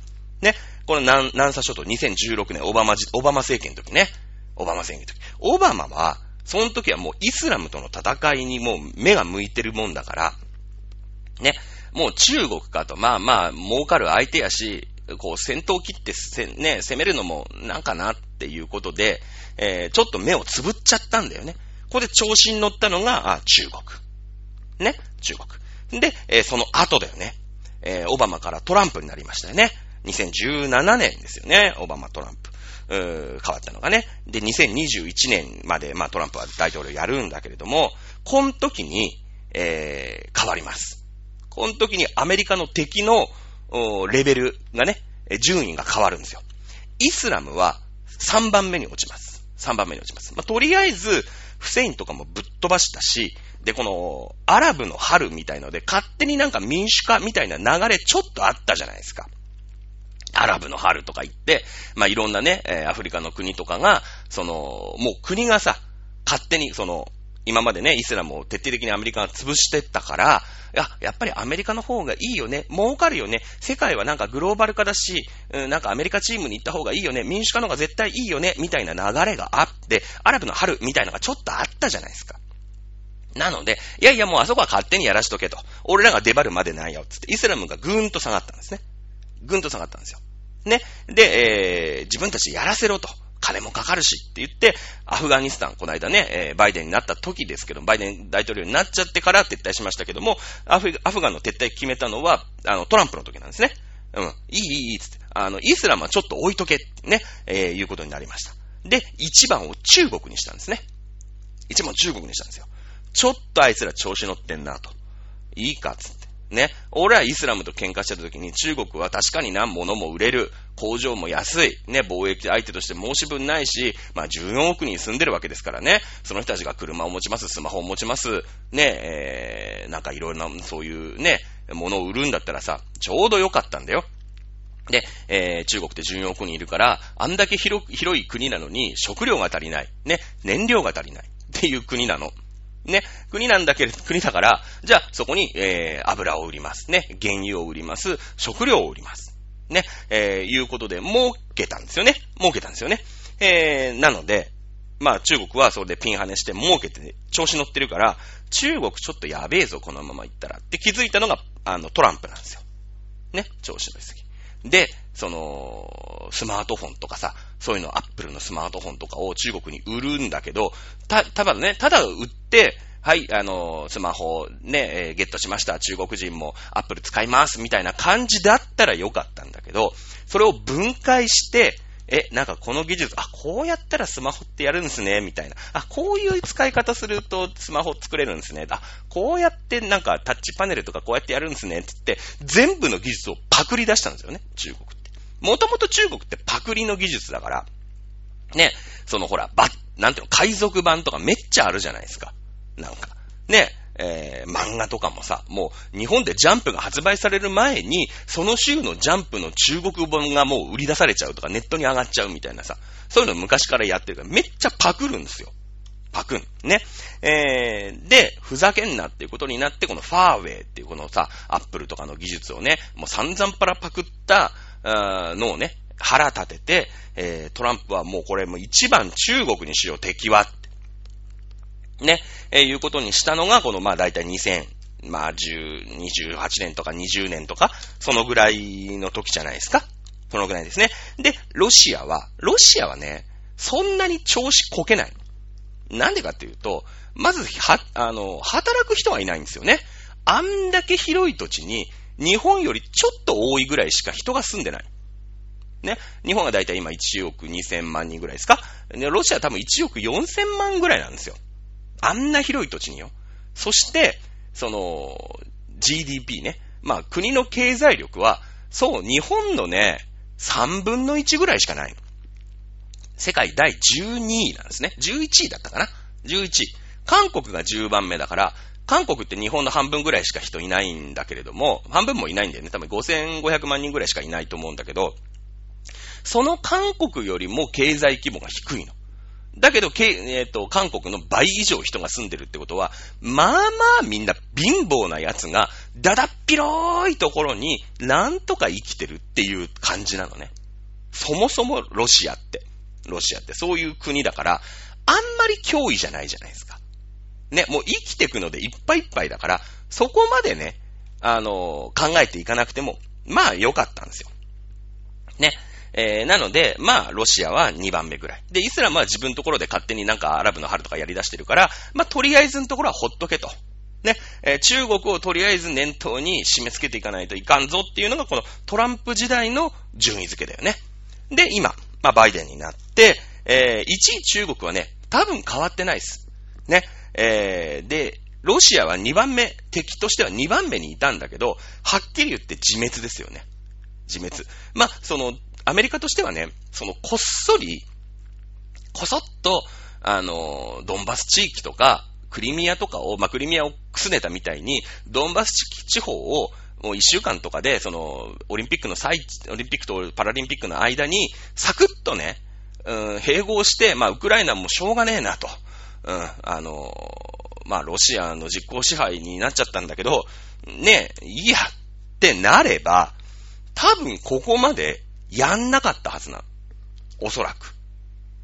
ね。この南、南沙諸島2016年、オバマ、オバマ政権の時ね。オバマ政権の時。オバマは、その時はもうイスラムとの戦いにもう目が向いてるもんだから、ね。もう中国かと、まあまあ、儲かる相手やし、こう、戦闘を切ってせ、ね、攻めるのもなんかなっていうことで、えー、ちょっと目をつぶっちゃったんだよね。ここで調子に乗ったのが、あ、中国。ね、中国。で、えー、その後だよね。えー、オバマからトランプになりましたよね。2017年ですよね。オバマトランプ。変わったのがね。で、2021年まで、まあトランプは大統領やるんだけれども、この時に、えー、変わります。この時にアメリカの敵のレベルがね、順位が変わるんですよ。イスラムは3番目に落ちます。3番目に落ちます。まあ、とりあえず、フセインとかもぶっ飛ばしたし、で、この、アラブの春みたいので、勝手になんか民主化みたいな流れちょっとあったじゃないですか。アラブの春とか言って、まあ、いろんなね、アフリカの国とかが、その、もう国がさ、勝手に、その、今までね、イスラムを徹底的にアメリカが潰してったから、や、やっぱりアメリカの方がいいよね。儲かるよね。世界はなんかグローバル化だし、うん、なんかアメリカチームに行った方がいいよね。民主化の方が絶対いいよね。みたいな流れがあって、アラブの春みたいなのがちょっとあったじゃないですか。なので、いやいやもうあそこは勝手にやらしとけと。俺らが出張るまでないよ。つって、イスラムがぐーんと下がったんですね。ぐーんと下がったんですよ。ね。で、えー、自分たちやらせろと。金もかかるしって言って、アフガニスタン、この間ね、えー、バイデンになった時ですけど、バイデン大統領になっちゃってから撤退しましたけども、アフアフガンの撤退決めたのは、あの、トランプの時なんですね。うん。いい、いい、いい、つって。あの、イスラムはちょっと置いとけ、ね、えー、いうことになりました。で、一番を中国にしたんですね。一番を中国にしたんですよ。ちょっとあいつら調子乗ってんなと。いいかっ、つって。ね。俺はイスラムと喧嘩してた時に中国は確かに何物も売れる。工場も安い。ね。貿易相手として申し分ないし、まあ14億人住んでるわけですからね。その人たちが車を持ちます、スマホを持ちます。ね。えー、なんかいろいろな、そういうね、ものを売るんだったらさ、ちょうど良かったんだよ。で、えー、中国って14億人いるから、あんだけ広広い国なのに食料が足りない。ね。燃料が足りない。っていう国なの。ね、国なんだけれど、国だから、じゃあそこに、えー、油を売ります。ね、原油を売ります。食料を売ります。ね、えー、いうことで、儲けたんですよね。儲けたんですよね。えー、なので、まあ中国はそれでピンハネして儲けて調子乗ってるから、中国ちょっとやべえぞ、このまま行ったら。って気づいたのが、あの、トランプなんですよ。ね、調子乗りすぎ。で、その、スマートフォンとかさ、そういうの、アップルのスマートフォンとかを中国に売るんだけど、た、ただね、ただ売って、はい、あの、スマホね、えー、ゲットしました。中国人もアップル使います。みたいな感じだったらよかったんだけど、それを分解して、え、なんかこの技術、あ、こうやったらスマホってやるんですね、みたいな。あ、こういう使い方するとスマホ作れるんですね。あ、こうやってなんかタッチパネルとかこうやってやるんですね、って言って、全部の技術をパクリ出したんですよね、中国って。もともと中国ってパクリの技術だから、ね、そのほら、ば、なんていうの、海賊版とかめっちゃあるじゃないですか。なんか。ね、えー、漫画とかもさ、もう日本でジャンプが発売される前に、その週のジャンプの中国本がもう売り出されちゃうとか、ネットに上がっちゃうみたいなさ、そういうの昔からやってるから、めっちゃパクるんですよ。パクン。ね。えー、で、ふざけんなっていうことになって、このファーウェイっていうこのさ、アップルとかの技術をね、もう散々パラパクった、のをね、腹立てて、えー、トランプはもうこれもう一番中国にしよう、敵は。ね、えー、いうことにしたのが、この、まあ、だいたい2000、まあ、10、28年とか20年とか、そのぐらいの時じゃないですか。そのぐらいですね。で、ロシアは、ロシアはね、そんなに調子こけない。なんでかっていうと、まず、は、あの、働く人はいないんですよね。あんだけ広い土地に、日本よりちょっと多いぐらいしか人が住んでない。ね？日本がだいたい今1億2000万人ぐらいですか？ロシアは多分1億4000万ぐらいなんですよ。あんな広い土地によ。そして、その、GDP ね？まあ、国の経済力は、そう、日本のね、3分の1ぐらいしかない。世界第12位なんですね。11位だったかな ?11 位。韓国が10番目だから、韓国って日本の半分ぐらいしか人いないんだけれども、半分もいないんだよね。多分5500万人ぐらいしかいないと思うんだけど、その韓国よりも経済規模が低いの。だけど、えっ、ー、と、韓国の倍以上人が住んでるってことは、まあまあみんな貧乏な奴が、だだっ広いところに、なんとか生きてるっていう感じなのね。そもそもロシアって、ロシアってそういう国だから、あんまり脅威じゃないじゃないですか。ね、もう生きていくのでいっぱいいっぱいだから、そこまでね、あのー、考えていかなくても、まあ良かったんですよ。ね。えー、なので、まあ、ロシアは2番目ぐらい。で、イスラムは自分のところで勝手になんかアラブの春とかやり出してるから、まあ、とりあえずのところはほっとけと。ね、えー、中国をとりあえず念頭に締め付けていかないといかんぞっていうのがこのトランプ時代の順位付けだよね。で、今、まあ、バイデンになって、えー、1位中国はね、多分変わってないです。ね。えー、で、ロシアは2番目、敵としては2番目にいたんだけど、はっきり言って自滅ですよね。自滅。まあ、その、アメリカとしてはね、その、こっそり、こそっと、あの、ドンバス地域とか、クリミアとかを、まあ、クリミアをくすねたみたいに、ドンバス地方を、もう一週間とかで、その、オリンピックの最、オリンピックとパラリンピックの間に、サクッとね、うん、併合して、まあ、ウクライナもしょうがねえなと。うん、あの、まあ、ロシアの実効支配になっちゃったんだけど、ねえ、いやってなれば、多分ここまでやんなかったはずなの。おそらく。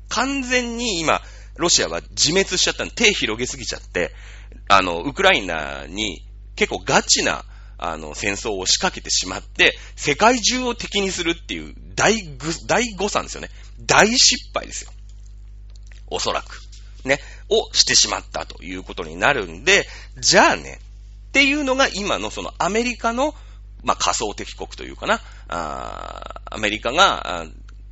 完全に今、ロシアは自滅しちゃったの。手広げすぎちゃって、あの、ウクライナに結構ガチな、あの、戦争を仕掛けてしまって、世界中を敵にするっていう大、大誤算ですよね。大失敗ですよ。おそらく。ね。をしてしまったということになるんで、じゃあね、っていうのが今のそのアメリカの、まあ、仮想敵国というかな。あアメリカが、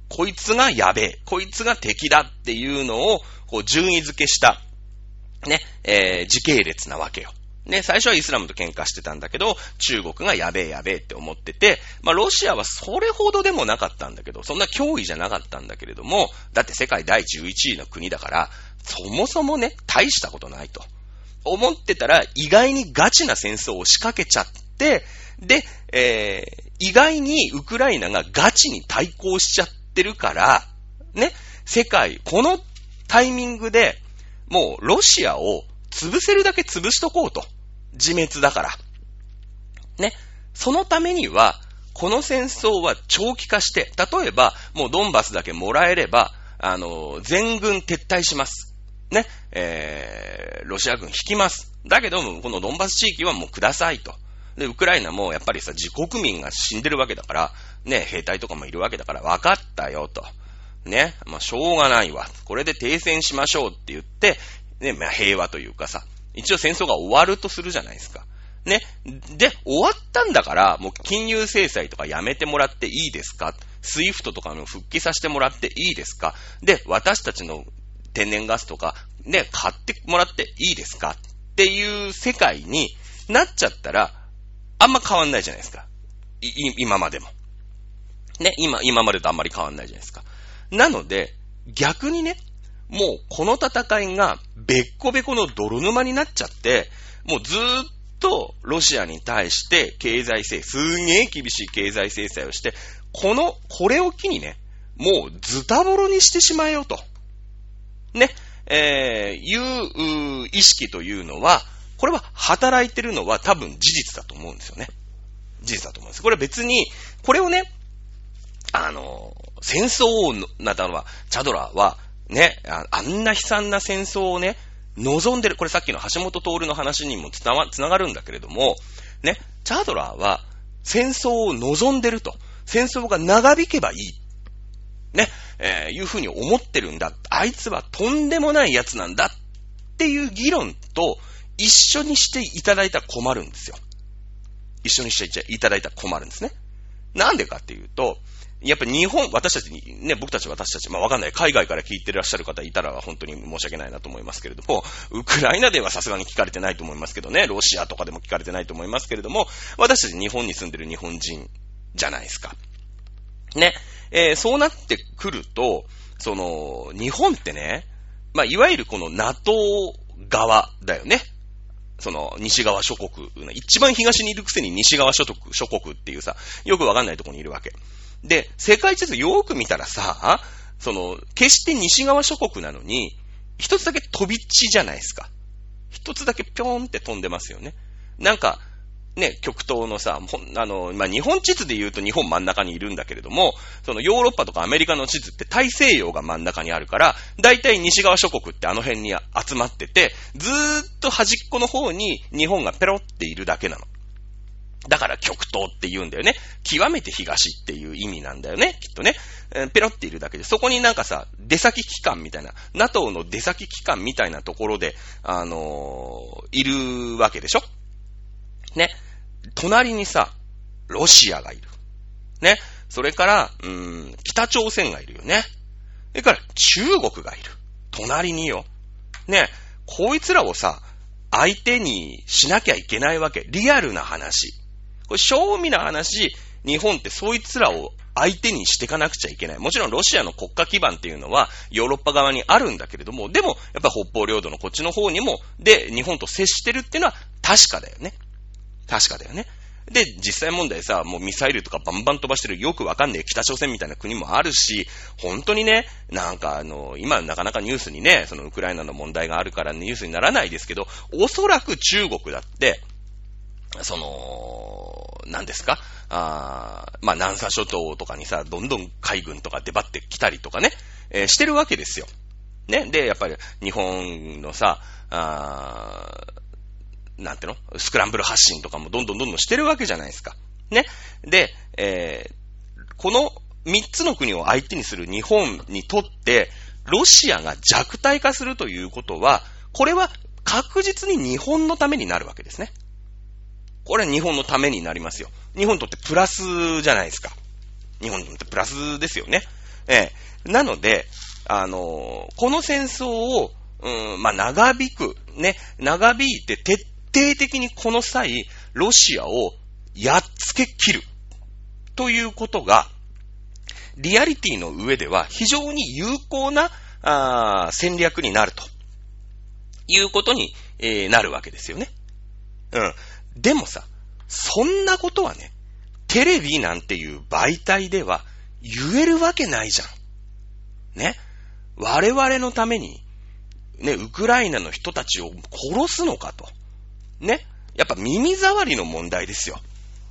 こいつがやべえ、こいつが敵だっていうのを、こう、順位付けした、ね、えー、時系列なわけよ。ね、最初はイスラムと喧嘩してたんだけど、中国がやべえやべえって思ってて、まあロシアはそれほどでもなかったんだけど、そんな脅威じゃなかったんだけれども、だって世界第11位の国だから、そもそもね、大したことないと。思ってたら、意外にガチな戦争を仕掛けちゃって、で、えー、意外にウクライナがガチに対抗しちゃってるから、ね、世界、このタイミングで、もうロシアを潰せるだけ潰しとこうと。自滅だから。ね。そのためには、この戦争は長期化して、例えば、もうドンバスだけもらえれば、あの、全軍撤退します。ね。えー、ロシア軍引きます。だけども、このドンバス地域はもうくださいと。で、ウクライナもやっぱりさ、自国民が死んでるわけだから、ね、兵隊とかもいるわけだから、分かったよと。ね。まあ、しょうがないわ。これで停戦しましょうって言って、ね、まあ、平和というかさ、一応戦争が終わるとするじゃないですか。ね。で、終わったんだから、もう金融制裁とかやめてもらっていいですか？ SWIFT とかの復帰させてもらっていいですか？で、私たちの天然ガスとか、ね、買ってもらっていいですか？っていう世界になっちゃったら、あんま変わんないじゃないですか。い、今までも。ね、今、今までとあんまり変わんないじゃないですか。なので、逆にね、もうこの戦いがべっこべこの泥沼になっちゃって、もうずーっとロシアに対して経済制裁、すげえ厳しい経済制裁をして、この、これを機にね、もうズタボロにしてしまえよと。ね、えー、いう意識というのは、これは働いてるのは多分事実だと思うんですよね。事実だと思うんです。これ別に、これをね、あの、戦争をなったのは、チャドラーは、ね、あんな悲惨な戦争をね、望んでる。これさっきの橋本徹の話にもつなつながるんだけれども、ね、チャードラーは戦争を望んでると。戦争が長引けばいい。ね、えー、いうふうに思ってるんだ。あいつはとんでもない奴なんだっていう議論と一緒にしていただいたら困るんですよ。一緒にしていただいたら困るんですね。なんでかっていうと、やっぱ日本、私たちに、ね、僕たち私たち、まあわかんない。海外から聞いてらっしゃる方いたら本当に申し訳ないなと思いますけれども、ウクライナではさすがに聞かれてないと思いますけどね、ロシアとかでも聞かれてないと思いますけれども、私たち日本に住んでる日本人じゃないですか。ね。えー、そうなってくると、その、日本ってね、まあ、いわゆるこの NATO 側だよね。その、西側諸国。一番東にいるくせに西側諸国諸国っていうさ、よくわかんないところにいるわけ。で、世界地図よーく見たらさ、その、決して西側諸国なのに、一つだけ飛び地じゃないですか。一つだけピョーんって飛んでますよね。なんか、ね、極東のさ、あの、まあ、日本地図で言うと日本真ん中にいるんだけれども、そのヨーロッパとかアメリカの地図って大西洋が真ん中にあるから、大体西側諸国ってあの辺に集まってて、ずーっと端っこの方に日本がペロっているだけなの。だから極東って言うんだよね。極めて東っていう意味なんだよね、きっとね。えー、ペロっているだけで。そこになんかさ、出先機関みたいな、NATO の出先機関みたいなところで、あのー、いるわけでしょね。隣にさ、ロシアがいる。ね。それから、うーん、北朝鮮がいるよね。それから中国がいる。隣によ。ね。こいつらをさ、相手にしなきゃいけないわけ。リアルな話。これ、正味な話、日本ってそいつらを相手にしていかなくちゃいけない。もちろんロシアの国家基盤っていうのはヨーロッパ側にあるんだけれども、でもやっぱ北方領土のこっちの方にも、で、日本と接してるっていうのは確かだよね。確かだよね。で、実際問題さ、もうミサイルとかバンバン飛ばしてるよくわかんねえ北朝鮮みたいな国もあるし、本当にね、なんかあの、今なかなかニュースにね、そのウクライナの問題があるからニュースにならないですけど、おそらく中国だって、その、何ですかあまあ、南沙諸島とかにさ、どんどん海軍とか出張ってきたりとかね、えー、してるわけですよ。ね。で、やっぱり日本のさ、あなんての？スクランブル発信とかもどんどんどんどんしてるわけじゃないですか。ね？で、えー、この3つの国を相手にする日本にとって、ロシアが弱体化するということは、これは確実に日本のためになるわけですね。これは日本のためになりますよ。日本にとってプラスじゃないですか。日本にとってプラスですよね。ええなので、あのー、この戦争を、うん、まあ、長引く、ね、長引いて徹底的にこの際、ロシアをやっつけ切る。ということが、リアリティの上では非常に有効なあ戦略になるということに、えー、なるわけですよね。うん。でもさ、そんなことはね、テレビなんていう媒体では言えるわけないじゃん。ね。我々のために、ね、ウクライナの人たちを殺すのかと。ね。やっぱ耳障りの問題ですよ。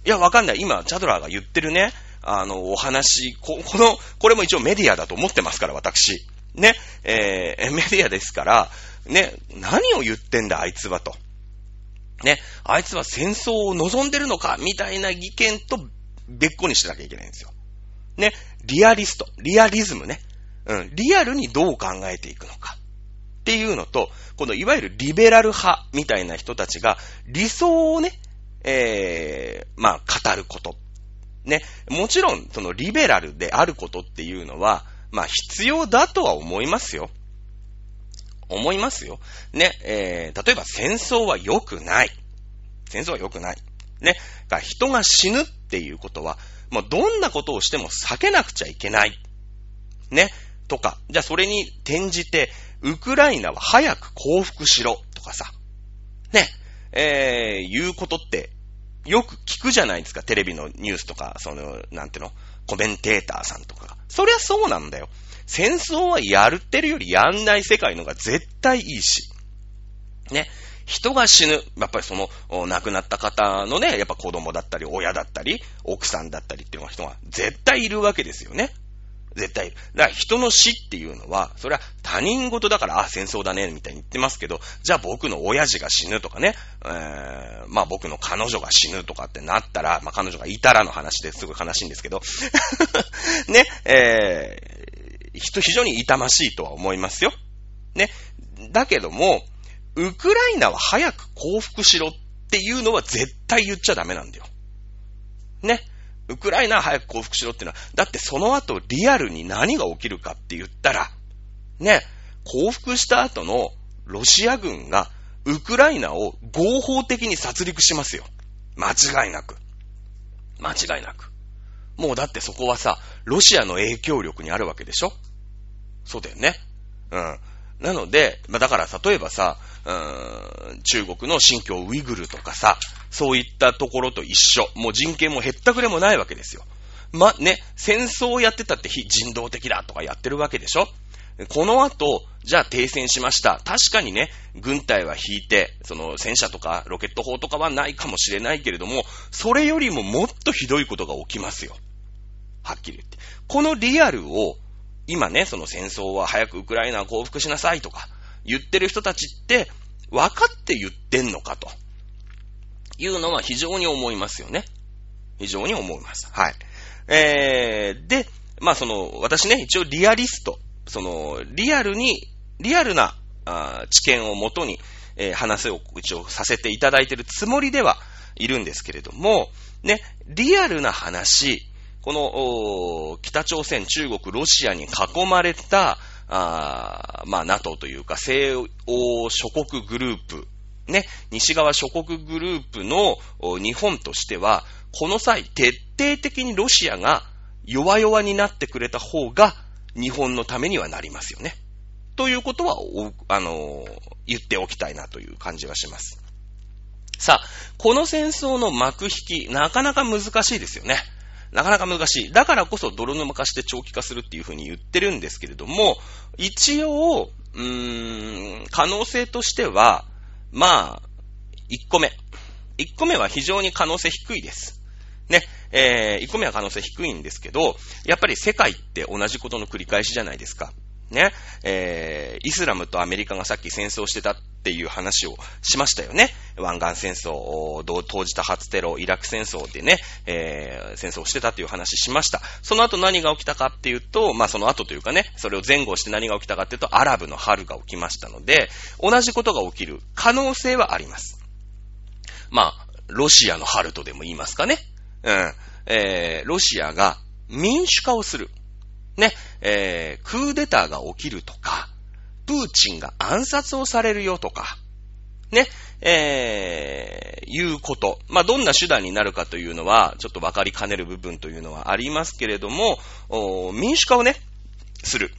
いや、わかんない。今、チャドラーが言ってるね、あの、お話、こ、この、これも一応メディアだと思ってますから、私。ね。えー、メディアですから、ね、何を言ってんだ、あいつはと。ね、あいつは戦争を望んでるのかみたいな意見と別個にしなきゃいけないんですよ。ね、リアリスト、リアリズムね。うん、リアルにどう考えていくのか。っていうのと、このいわゆるリベラル派みたいな人たちが理想をね、えー、まあ、語ること。ね、もちろん、そのリベラルであることっていうのは、まあ、必要だとは思いますよ。思いますよ。ね、えー、例えば戦争は良くない。戦争は良くない。ね、が人が死ぬっていうことは、もうどんなことをしても避けなくちゃいけない。ね、とか、じゃあそれに転じて、ウクライナは早く降伏しろとかさ、ね、えー、言うことって、よく聞くじゃないですか、テレビのニュースとか、その、なんていうの、コメンテーターさんとかがそりゃそうなんだよ。戦争はやるってるよりやんない世界のが絶対いいし。ね。人が死ぬ。やっぱりその、亡くなった方のね、やっぱ子供だったり、親だったり、奥さんだったりっていう人が絶対いるわけですよね。絶対いる。だから人の死っていうのは、それは他人事だから、あ、戦争だね、みたいに言ってますけど、じゃあ僕の親父が死ぬとかね、えー、まあ僕の彼女が死ぬとかってなったら、まあ彼女がいたらの話ですごい悲しいんですけど、ね、え人、非常に痛ましいとは思いますよ。ね。だけども、ウクライナは早く降伏しろっていうのは絶対言っちゃダメなんだよ。ね。ウクライナ早く降伏しろっていうのは、だってその後リアルに何が起きるかって言ったら、ね、降伏した後のロシア軍がウクライナを合法的に殺戮しますよ。間違いなく。間違いなく。もうだってそこはさ、ロシアの影響力にあるわけでしょ？そうだよね。うん。なので、まあ、だから例えばさ、うん、中国の新疆ウイグルとかさ、そういったところと一緒。もう人権も減ったくれもないわけですよ。ま、ね、戦争をやってたって非人道的だとかやってるわけでしょこの後、じゃあ停戦しました。確かにね、軍隊は引いて、その戦車とかロケット砲とかはないかもしれないけれども、それよりももっとひどいことが起きますよ。はっきり言って。このリアルを、今ね、その戦争は早くウクライナを降伏しなさいとか言ってる人たちって、分かって言ってんのかと。いうのは非常に思いますよね。非常に思います。はい。えー、で、まあその、私ね、一応リアリスト、その、リアルに、リアルなあ知見をもとに、えー、話を一応させていただいているつもりではいるんですけれども、ね、リアルな話、この、北朝鮮、中国、ロシアに囲まれた、あまあ、NATO というか、西欧諸国グループ、ね、西側諸国グループの日本としては、この際、徹底的にロシアが弱々になってくれた方が日本のためにはなりますよね。ということは、あのー、言っておきたいなという感じはします。さあ、この戦争の幕引き、なかなか難しいですよね。なかなか難しい。だからこそ泥沼化して長期化するっていうふうに言ってるんですけれども、一応、うーん、可能性としては、まあ、1個目。1個目は非常に可能性低いです。ね。えー、1個目は可能性低いんですけど、やっぱり世界って同じことの繰り返しじゃないですか。ね。えー、イスラムとアメリカがさっき戦争してたっっていう話をしましたよね。湾岸戦争、当時多発テロ、イラク戦争でね、えー、戦争をしてたっていう話しました。その後何が起きたかっていうと、まあその後というかね、それを前後して何が起きたかっていうと、アラブの春が起きましたので、同じことが起きる可能性はあります。まあ、ロシアの春とでも言いますかね。うん。えー、ロシアが民主化をする。ね、えー、クーデターが起きるとか、プーチンが暗殺をされるよとか、ね、えー、いうこと。まあ、どんな手段になるかというのは、ちょっとわかりかねる部分というのはありますけれども、民主化をね、する。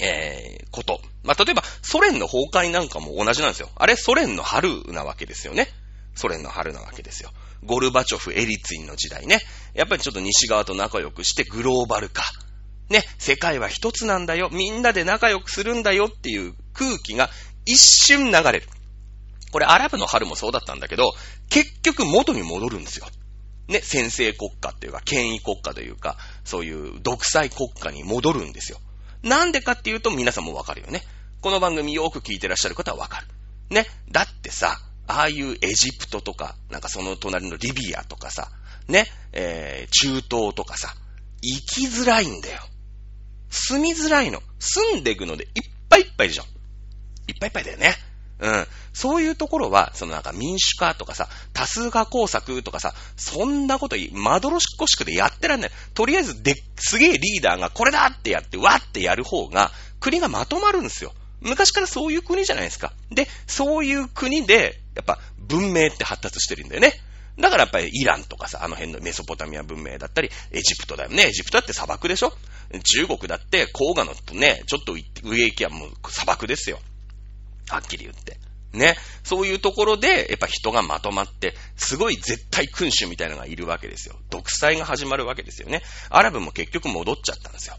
えー、こと。まあ、例えば、ソ連の崩壊なんかも同じなんですよ。あれ、ソ連の春なわけですよね。ソ連の春なわけですよ。ゴルバチョフ、エリツィンの時代ね。やっぱりちょっと西側と仲良くしてグローバル化。ね、世界は一つなんだよ。みんなで仲良くするんだよっていう空気が一瞬流れる。これアラブの春もそうだったんだけど、結局元に戻るんですよ。ね、先制国家っていうか、権威国家というか、そういう独裁国家に戻るんですよ。なんでかっていうと皆さんもわかるよね。この番組よく聞いてらっしゃる方はわかる。ね。だってさ、ああいうエジプトとか、なんかその隣のリビアとかさ、ね、えー、中東とかさ、生きづらいんだよ。住みづらいの。住んでいくのでいっぱいいっぱいでしょ。いっぱいいっぱいだよね。うん。そういうところは、そのなんか民主化とかさ、多数化工作とかさ、そんなことまどろしこしくでやってらんない。とりあえずで、すげえリーダーがこれだってやって、わってやる方が、国がまとまるんですよ。昔からそういう国じゃないですか。で、そういう国で、やっぱ文明って発達してるんだよね。だからやっぱりイランとかさ、あの辺のメソポタミア文明だったり、エジプトだよね。エジプトだって砂漠でしょ？中国だって黄河のね、ちょっと上行きはもう砂漠ですよ。はっきり言って。ね。そういうところで、やっぱ人がまとまって、すごい絶対君主みたいなのがいるわけですよ。独裁が始まるわけですよね。アラブも結局戻っちゃったんですよ。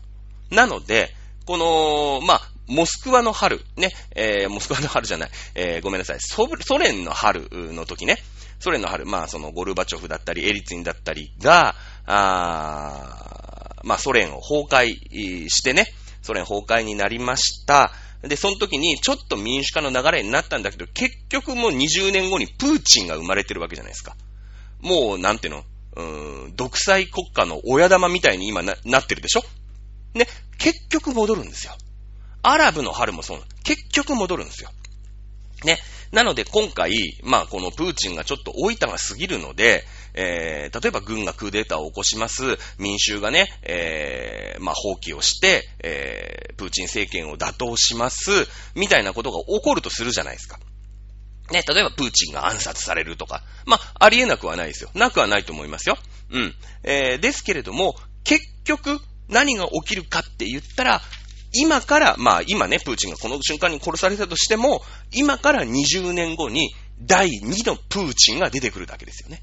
なので、この、まあ、モスクワの春、ね、えー、モスクワの春じゃない、えー、ごめんなさい、ソ連の春の時ね、ソ連の春、まあ、そのゴルバチョフだったり、エリツィンだったりが、あまあ、ソ連を崩壊してね、ソ連崩壊になりました。で、その時にちょっと民主化の流れになったんだけど、結局もう20年後にプーチンが生まれてるわけじゃないですか。もう、なんていうの、うーん、独裁国家の親玉みたいに今ななってるでしょ？ね、結局戻るんですよ。アラブの春もそう。結局戻るんですよ。ね。なので今回、まあこのプーチンがちょっと老いたが過ぎるので、えー、例えば軍がクーデーターを起こします、民衆がね、えー、まあ放棄をして、えー、プーチン政権を打倒します、みたいなことが起こるとするじゃないですか。ね、例えばプーチンが暗殺されるとか、まあ、ありえなくはないですよ。なくはないと思いますよ。うん。えー、ですけれども、結局、何が起きるかって言ったら、今から、まあ今ね、プーチンがこの瞬間に殺されたとしても、今から20年後に第2のプーチンが出てくるだけですよね。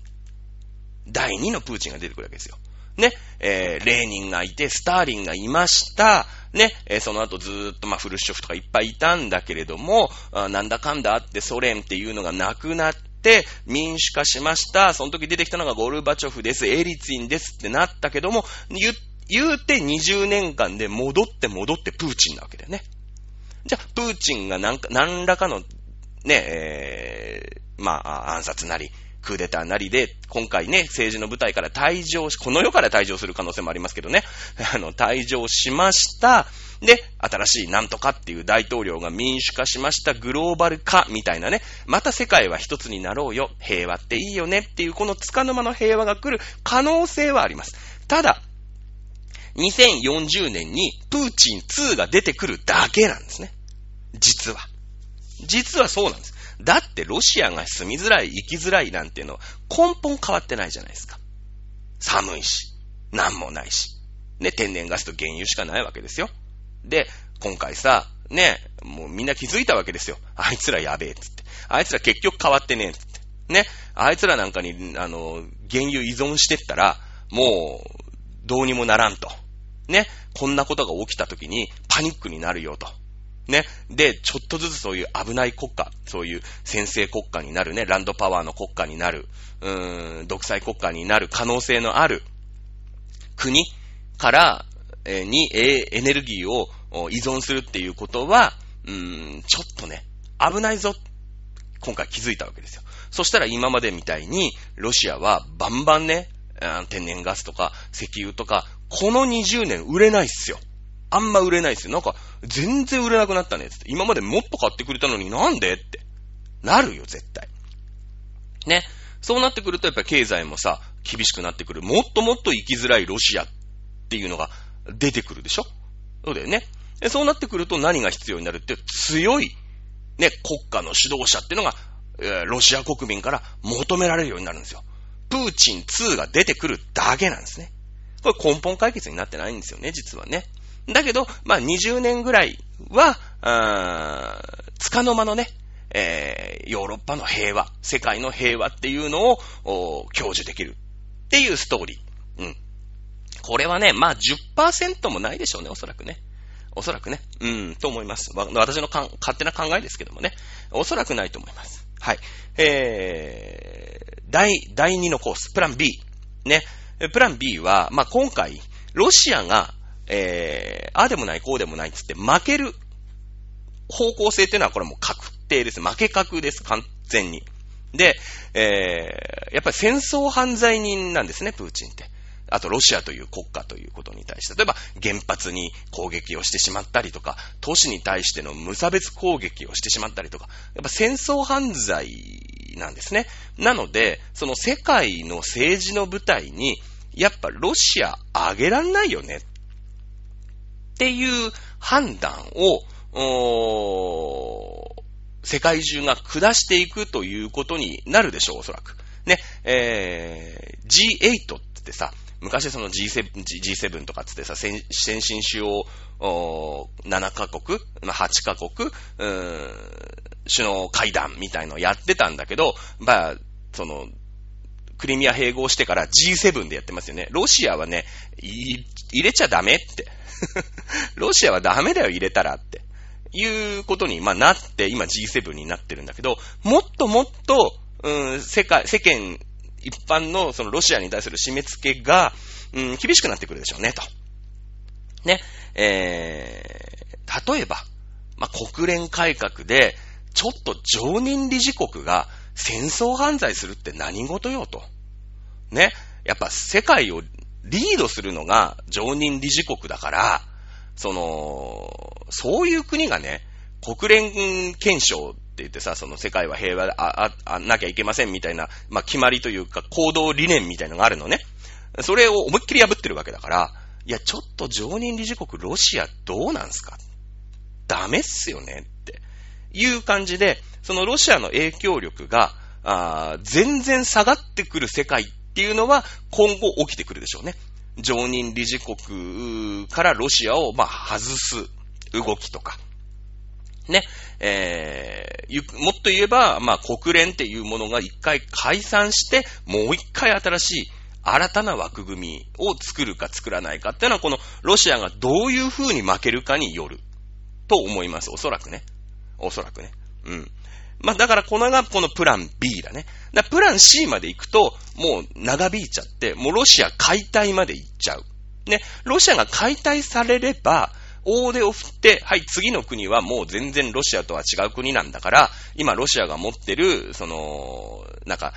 第2のプーチンが出てくるわけですよ。ね、えー、レーニンがいて、スターリンがいました。ね、えー、その後ずーっと、まあ、フルシチョフとかいっぱいいたんだけれども、あなんだかんだあってソ連っていうのがなくなって、民主化しました。その時出てきたのがゴルバチョフです、エリツィンですってなったけども、言っ言うて20年間で戻って戻ってプーチンなわけだよね。じゃあ、プーチンが何、らかの、ね、えー、まあ、暗殺なり、クーデターなりで、今回ね、政治の舞台から退場し、この世から退場する可能性もありますけどね、あの、退場しました。で、新しいなんとかっていう大統領が民主化しました、グローバル化みたいなね、また世界は一つになろうよ、平和っていいよねっていう、このつかの間の平和が来る可能性はあります。ただ、2040年にプーチン2が出てくるだけなんですね。実は。実はそうなんです。だってロシアが住みづらい、生きづらいなんていうのは根本変わってないじゃないですか。寒いし、なんもないし。ね、天然ガスと原油しかないわけですよ。で、今回さ、ね、もうみんな気づいたわけですよ。あいつらやべえ、つって。あいつら結局変わってねえ、つって。ね、あいつらなんかに、あの、原油依存してったら、もう、どうにもならんと。ね、こんなことが起きた時にパニックになるよと。ね。で、ちょっとずつそういう危ない国家、そういう先制国家になるね、ランドパワーの国家になる、うーん、独裁国家になる可能性のある国から、えー、に、エネルギーを依存するっていうことは、うーん、ちょっとね、危ないぞ。今回気づいたわけですよ。そしたら今までみたいに、ロシアはバンバンね、天然ガスとか石油とか、この20年売れないっすよ。あんま売れないっすよ。なんか、全然売れなくなったね。つって。今までもっと買ってくれたのになんでって。なるよ、絶対。ね。そうなってくると、やっぱり経済もさ、厳しくなってくる。もっともっと生きづらいロシアっていうのが出てくるでしょそうだよね。そうなってくると何が必要になるって、強い、ね、国家の指導者っていうのが、ロシア国民から求められるようになるんですよ。プーチン2が出てくるだけなんですね。これ根本解決になってないんですよね、実はね。だけど、まあ、20年ぐらいは、あつかの間のね、えー、ヨーロッパの平和、世界の平和っていうのを、享受できるっていうストーリー。うん。これはね、まあ10%もないでしょうね、おそらくね。おそらくね。うん、と思います。私の勝手な考えですけどもね。おそらくないと思います。はい。えー、第、第2のコース、プラン B。ね。プラン B は、まあ、今回、ロシアが、えー、ああでもない、こうでもないっつって負ける方向性っていうのはこれも確定です。負け確です、完全に。で、えー、やっぱり戦争犯罪人なんですね、プーチンって。あとロシアという国家ということに対して、例えば原発に攻撃をしてしまったりとか、都市に対しての無差別攻撃をしてしまったりとか、やっぱ戦争犯罪なんですね。なので、その世界の政治の舞台に、やっぱロシア上げらんないよね。っていう判断を、世界中が下していくということになるでしょう、おそらく。ね、えー、G8 ってさ、昔その G7, G7 とかつってさ、先進主要7カ国、8カ国、首脳会談みたいのをやってたんだけど、まあ、その、クリミア併合してから G7 でやってますよね。ロシアはね、入れちゃダメって。ロシアはダメだよ、入れたらって。いうことに、まあ、なって、今 G7 になってるんだけど、もっともっと、うん、世界、世間一般のそのロシアに対する締め付けが、うん、厳しくなってくるでしょうね、と。ね、えー、例えば、まあ、国連改革で、ちょっと常任理事国が戦争犯罪するって何事よと。ね。やっぱ世界をリードするのが常任理事国だから、その、そういう国がね、国連憲章言ってさ、その世界は平和であ、あ、あなきゃいけませんみたいな、まあ、決まりというか行動理念みたいのがあるのね。それを思いっきり破ってるわけだから、いや、ちょっと常任理事国ロシアどうなんすか？ダメっすよねっていう感じで、そのロシアの影響力が、あ全然下がってくる世界っていうのは今後起きてくるでしょうね。常任理事国からロシアを、まあ、外す動きとか。ね。えー、もっと言えば、まあ、国連っていうものが一回解散して、もう一回新しい新たな枠組みを作るか作らないかっていうのは、このロシアがどういう風に負けるかによると思います。おそらくね。おそらくね。うん。まあ、だからこのがこのプラン B だね。だプラン C まで行くと、もう長引いちゃって、もうロシア解体まで行っちゃう。ね。ロシアが解体されれば、大手を振って、はい、次の国はもう全然ロシアとは違う国なんだから、今ロシアが持ってる、その、なんか、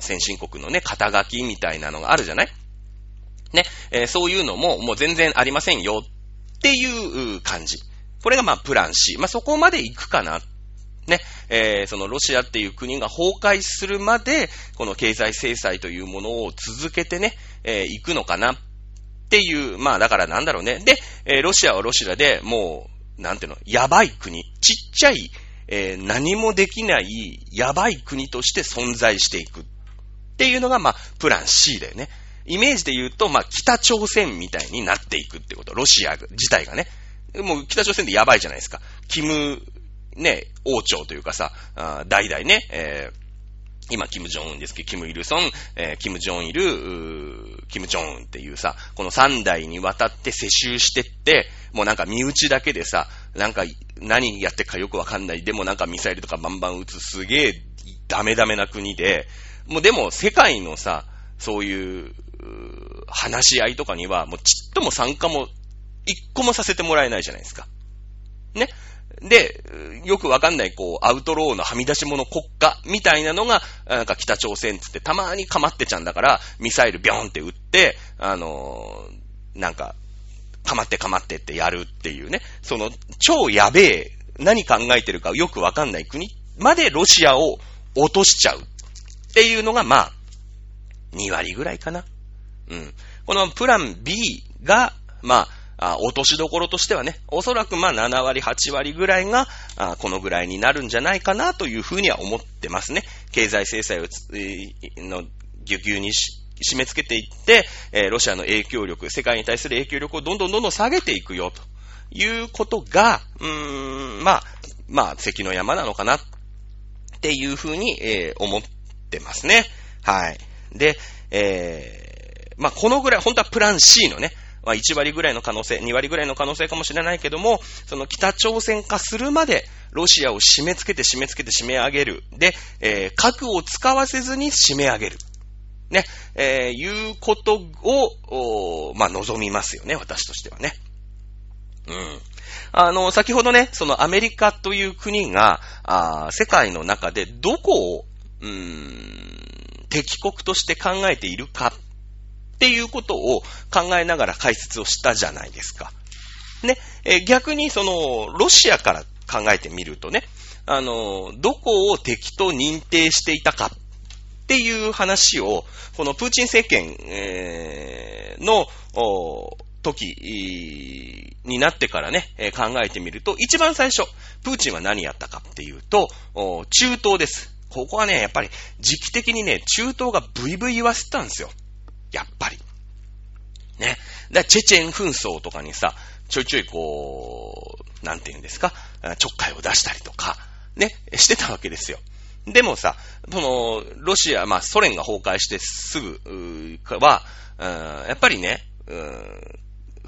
先進国のね、肩書きみたいなのがあるじゃない？ね、えー、そういうのももう全然ありませんよっていう感じ。これがまあプラン C。まあそこまで行くかな。ね、えー、そのロシアっていう国が崩壊するまで、この経済制裁というものを続けてね、えー、行くのかなっていう、まあだからなんだろうね。で、えー、ロシアはロシアでもう、なんていうの、やばい国、ちっちゃい、えー、何もできないやばい国として存在していくっていうのが、まあ、プラン C だよね。イメージで言うと、まあ、北朝鮮みたいになっていくってこと。ロシア自体がね。もう北朝鮮ってやばいじゃないですか。キム、ね、王朝というかさ、あ代々ね、えー今、キム・ジョンウンですけど、キム・イルソン、えー、キム・ジョンイル、キム・ジョンウンっていうさ、この三代にわたって世襲してって、もうなんか身内だけでさ、なんか何やってかよくわかんない。でもなんかミサイルとかバンバン撃つすげえダメダメな国で、もうでも世界のさ、そういう、話し合いとかには、もうちっとも参加も、一個もさせてもらえないじゃないですか。ね。で、よくわかんない、こう、アウトローのはみ出し物国家みたいなのが、なんか北朝鮮つってたまにかまってちゃんだから、ミサイルビョンって撃って、あのー、なんか、かまってかまってってやるっていうね、その、超やべえ、何考えてるかよくわかんない国までロシアを落としちゃうっていうのが、まあ、2割ぐらいかな。うん。このプラン B が、まあ、あ落としどころとしてはね、おそらくまあ7割、8割ぐらいが、あこのぐらいになるんじゃないかなというふうには思ってますね。経済制裁をつ、の、ぎゅぎゅにし、締め付けていって、えー、ロシアの影響力、世界に対する影響力をどんどんどんどん下げていくよ、ということが、うーん、まあ、まあ、関の山なのかな、っていうふうに、えー、思ってますね。はい。で、えー、まあ、このぐらい、本当はプラン C のね、まあ、1割ぐらいの可能性、2割ぐらいの可能性かもしれないけども、その北朝鮮化するまで、ロシアを締め付けて締め付けて締め上げる。で、えー、核を使わせずに締め上げる。ね、えー、いうことを、まあ、望みますよね、私としてはね。うん。あの、先ほどね、そのアメリカという国が、あ世界の中でどこを、うーん、敵国として考えているかっていうことを考えながら解説をしたじゃないですか。ね、え逆にその、ロシアから考えてみるとね、あの、どこを敵と認定していたかっていう話を、このプーチン政権、えー、の、時になってからね、考えてみると、一番最初、プーチンは何やったかっていうと、中東です。ここはね、やっぱり時期的にね、中東がブイブイ言わせたんですよ。やっぱり。ね。だチェチェン紛争とかにさ、ちょいちょいこう、なんて言うんですか、ちょっかいを出したりとか、ね、してたわけですよ。でもさ、その、ロシア、まあ、ソ連が崩壊してすぐは、やっぱりね、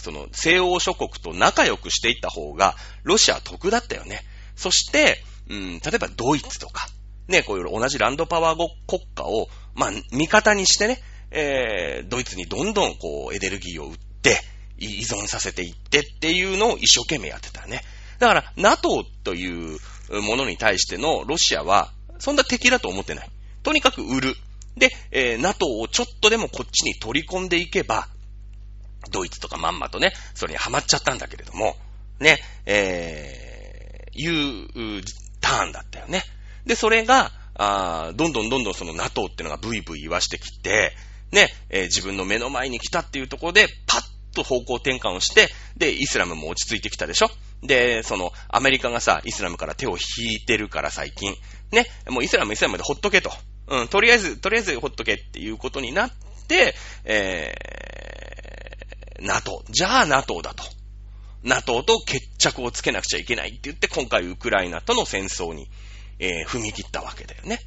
その、西欧諸国と仲良くしていった方が、ロシアは得だったよね。そして、うん、例えばドイツとか、ね、こういう同じランドパワー国家を、まあ、味方にしてね、えー、ドイツにどんどんこう、エネルギーを売って、依存させていってっていうのを一生懸命やってたね。だから、NATO というものに対してのロシアは、そんな敵だと思ってない。とにかく売る。で、えー、NATO をちょっとでもこっちに取り込んでいけば、ドイツとかまんまとね、それにハマっちゃったんだけれども、ね、えー、いうターンだったよね。で、それが、あどんどんどんどんその NATO っていうのがブイブイ言わしてきて、ね、えー、自分の目の前に来たっていうところで、パッと方向転換をして、で、イスラムも落ち着いてきたでしょ？で、その、アメリカがさ、イスラムから手を引いてるから最近。ね、もうイスラムイスラムでほっとけと。うん、とりあえず、とりあえずほっとけっていうことになって、えー、NATO。じゃあ NATO だと。NATO と決着をつけなくちゃいけないって言って、今回ウクライナとの戦争に、えー、踏み切ったわけだよね。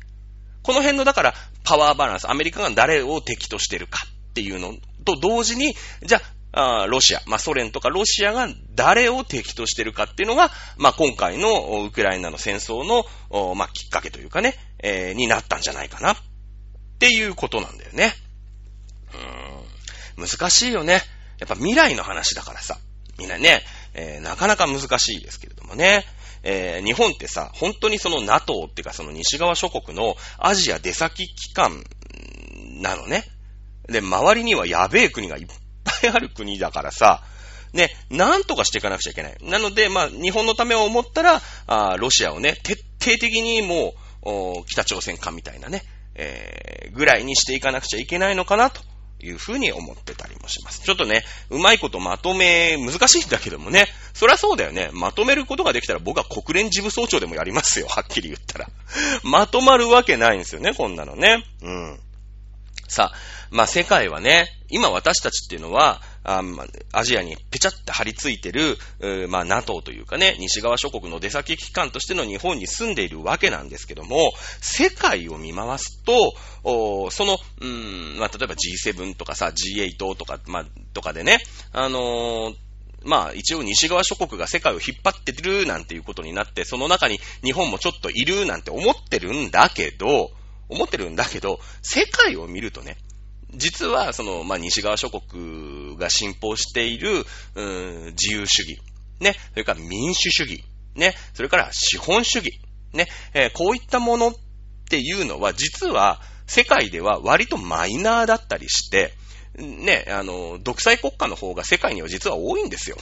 この辺の、だから、パワーバランス、アメリカが誰を敵としてるかっていうのと同時に、じゃあ、あロシア、まあ、ソ連とかロシアが誰を敵としてるかっていうのが、まあ、今回のウクライナの戦争の、まあ、きっかけというかね、えー、になったんじゃないかなっていうことなんだよね。うーん、難しいよね。やっぱ未来の話だからさ、みんなね、えー、なかなか難しいですけれどもね。えー、日本ってさ、本当にその NATO っていうかその西側諸国のアジア出先機関なのね。で、周りにはやべえ国がいっぱいある国だからさ、ね、なんとかしていかなくちゃいけない。なので、まあ、日本のためを思ったら、あロシアをね、徹底的にもう、北朝鮮化みたいなね、えー、ぐらいにしていかなくちゃいけないのかな、というふうに思ってたりもします。ちょっとね、うまいことまとめ、難しいんだけどもね、そりゃそうだよね。まとめることができたら僕は国連事務総長でもやりますよ、はっきり言ったら。まとまるわけないんですよね、こんなのね。うん。さあ、まあ世界はね、今私たちっていうのは、あアジアにぺちゃって張り付いてる、まあ NATO というかね、西側諸国の出先機関としての日本に住んでいるわけなんですけども、世界を見回すと、その、うん、まあ例えば G7 とかさ、G8 とか、まあ、とかでね、あのーまあ一応西側諸国が世界を引っ張ってるなんていうことになって、その中に日本もちょっといるなんて思ってるんだけど、思ってるんだけど、世界を見るとね、実はその、まあ西側諸国が信奉している、うーん、自由主義、ね、それから民主主義、ね、それから資本主義、ね、えーこういったものっていうのは実は世界では割とマイナーだったりして、ね、あの、独裁国家の方が世界には実は多いんですよ。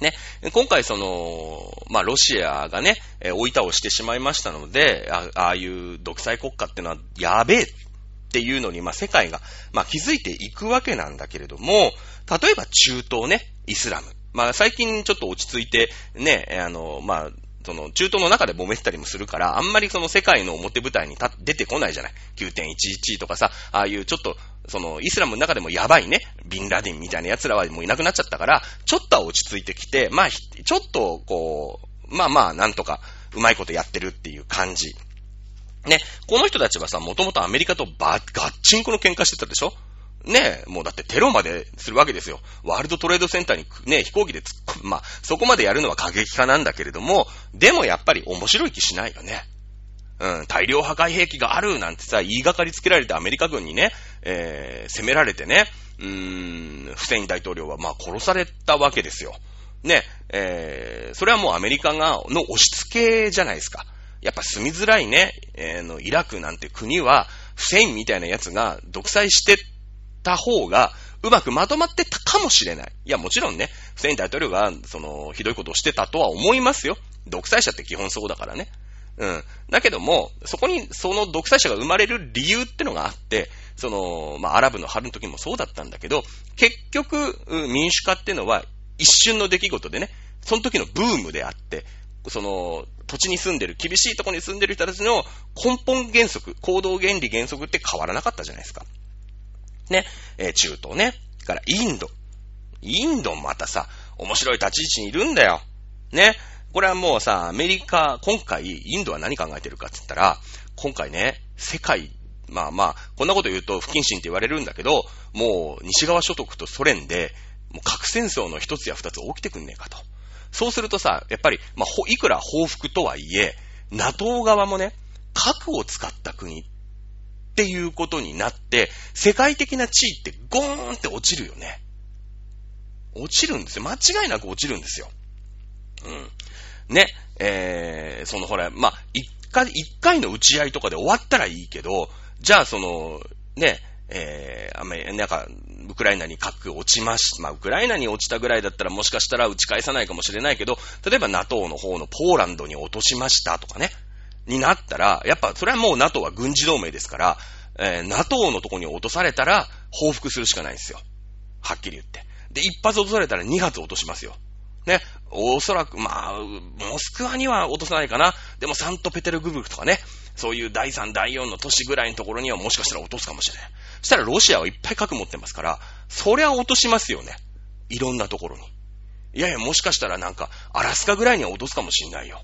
ね、今回その、まあ、ロシアがね、えー追い倒してしまいましたので、あああいう独裁国家っていうのはやべえっていうのに、まあ、世界が、まあ、気づいていくわけなんだけれども、例えば中東ね、イスラム。まあ、最近ちょっと落ち着いて、ね、あの、まあ、その、中東の中で揉めてたりもするから、あんまりその世界の表舞台に出てこないじゃない。9.11とかさ、ああいうちょっと、その、イスラムの中でもやばいね、ビンラディンみたいな奴らはもういなくなっちゃったから、ちょっとは落ち着いてきて、まあ、ちょっと、こう、まあまあ、なんとか、うまいことやってるっていう感じ。ね、この人たちはさ、もともとアメリカとバ、ガッチンコの喧嘩してたでしょ？ねえ、もうだってテロまでするわけですよ。ワールドトレードセンターにね、飛行機で突っ込む。まあ、そこまでやるのは過激化なんだけれども、でもやっぱり面白い気しないよね。うん、大量破壊兵器があるなんてさ、言いがかりつけられてアメリカ軍にね、えー、攻められてね、うーん、フセイン大統領はまあ殺されたわけですよ。ね、えー、それはもうアメリカが、の押し付けじゃないですか。やっぱ住みづらいね、えーの、イラクなんて国は、フセインみたいなやつが独裁してた方が、うまくまとまってたかもしれない。いや、もちろんね、フセイン大統領が、その、ひどいことをしてたとは思いますよ。独裁者って基本そうだからね。うん。だけども、そこに、その独裁者が生まれる理由ってのがあって、その、まあ、アラブの春の時もそうだったんだけど、結局、民主化ってのは、一瞬の出来事でね、その時のブームであって、その、土地に住んでる、厳しいとこに住んでる人たちの根本原則、行動原理原則って変わらなかったじゃないですか。ね、えー中東ね。からインド。インドもまたさ、面白い立ち位置にいるんだよ。ね。これはもうさ、アメリカ、今回、インドは何考えてるかって言ったら、今回ね、世界、まあまあ、こんなこと言うと不謹慎って言われるんだけど、もう西側諸国とソ連で、もう核戦争の一つや二つ起きてくんねえかと。そうするとさ、やっぱり、まあ、いくら報復とはいえ、NATO 側もね、核を使った国っていうことになって、世界的な地位ってゴーンって落ちるよね。落ちるんですよ。間違いなく落ちるんですよ。うん。ね、えー、そのほら、まあ、一回、一回の打ち合いとかで終わったらいいけど、じゃあその、ね、えー、あんまり、なんか、ウクライナに核落ちまし、まあ、ウクライナに落ちたぐらいだったらもしかしたら打ち返さないかもしれないけど、例えば NATO の方のポーランドに落としましたとかね、になったら、やっぱそれはもう NATO は軍事同盟ですから、えー NATO のとこに落とされたら報復するしかないんですよ。はっきり言って。で、一発落とされたら二発落としますよ。ね。おそらく、まあ、モスクワには落とさないかな。でもサントペテルブルクとかね。そういう第3、第4の都市ぐらいのところにはもしかしたら落とすかもしれない。そしたらロシアはいっぱい核持ってますから、そりゃ落としますよね。いろんなところに。いやいや、もしかしたらなんか、アラスカぐらいには落とすかもしんないよ。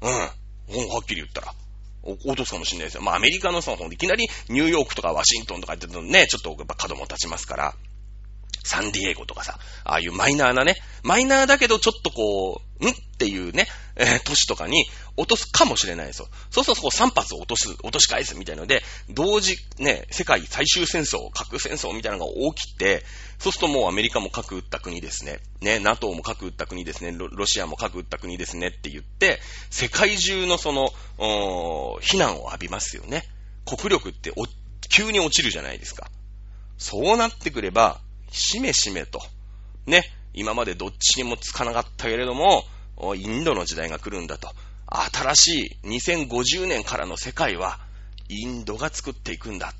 うん。うはっきり言ったら。落とすかもしれないですよ。まあ、アメリカのその、いきなりニューヨークとかワシントンとか言って言うとね、ちょっとやっぱ角も立ちますから、サンディエゴとかさ、ああいうマイナーなね、マイナーだけどちょっとこう、んっていうね、えー都市とかに落とすかもしれないですよ。そうするとこう3発落とす、落とし返すみたいので、同時ね、世界最終戦争、核戦争みたいなのが起きて、そうするともうアメリカも核撃った国ですね。ね、NATO も核撃った国ですね。ロシアも核撃った国ですねって言って、世界中のその、おー非難を浴びますよね。国力ってお急に落ちるじゃないですか。そうなってくれば、しめしめと、ね、今までどっちにもつかなかったけれども、インドの時代が来るんだと。新しい2050年からの世界は、インドが作っていくんだ。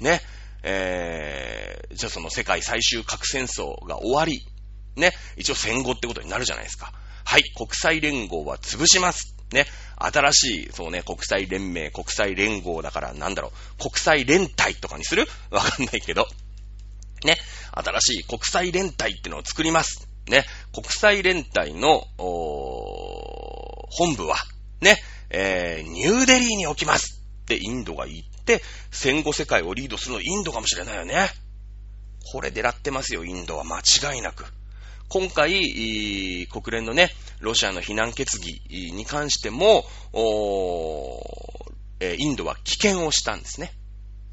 ね、えー、じゃあその世界最終核戦争が終わり、ね、一応戦後ってことになるじゃないですか。はい、国際連合は潰します。ね、新しい、そうね、国際連盟、国際連合だからなんだろう、国際連帯とかにする？わかんないけど。新しい国際連帯ってのを作ります。ね、国際連帯の、本部は、ね、えー、ニューデリーに置きますってインドが言って、戦後世界をリードするのインドかもしれないよね。これ狙ってますよ、インドは間違いなく。今回、国連のね、ロシアの非難決議に関しても、えーインドは棄権をしたんですね。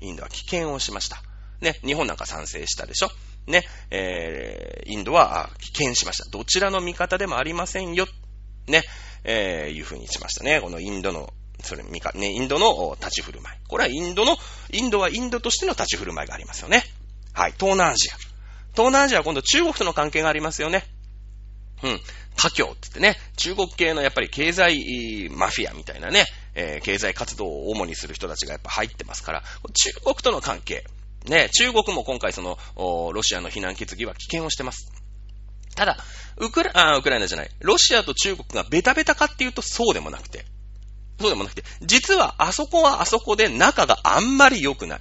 インドは棄権をしました。ね、日本なんか賛成したでしょね、えー、インドは棄権しました。どちらの味方でもありませんよ。ね、えー、いうふうにしましたね。このインドの、それ、みか、ね、インドの立ち振る舞い。これはインドの、インドはインドとしての立ち振る舞いがありますよね。はい、東南アジア。東南アジアは今度中国との関係がありますよね。うん。華僑って言ってね、中国系のやっぱり経済マフィアみたいなね、えー、経済活動を主にする人たちがやっぱ入ってますから、中国との関係。ね、中国も今回その、ロシアの非難決議は棄権をしてます。ただ、ウクラ、ウクライナじゃない。ロシアと中国がベタベタかっていうとそうでもなくて。そうでもなくて、実はあそこはあそこで仲があんまり良くない。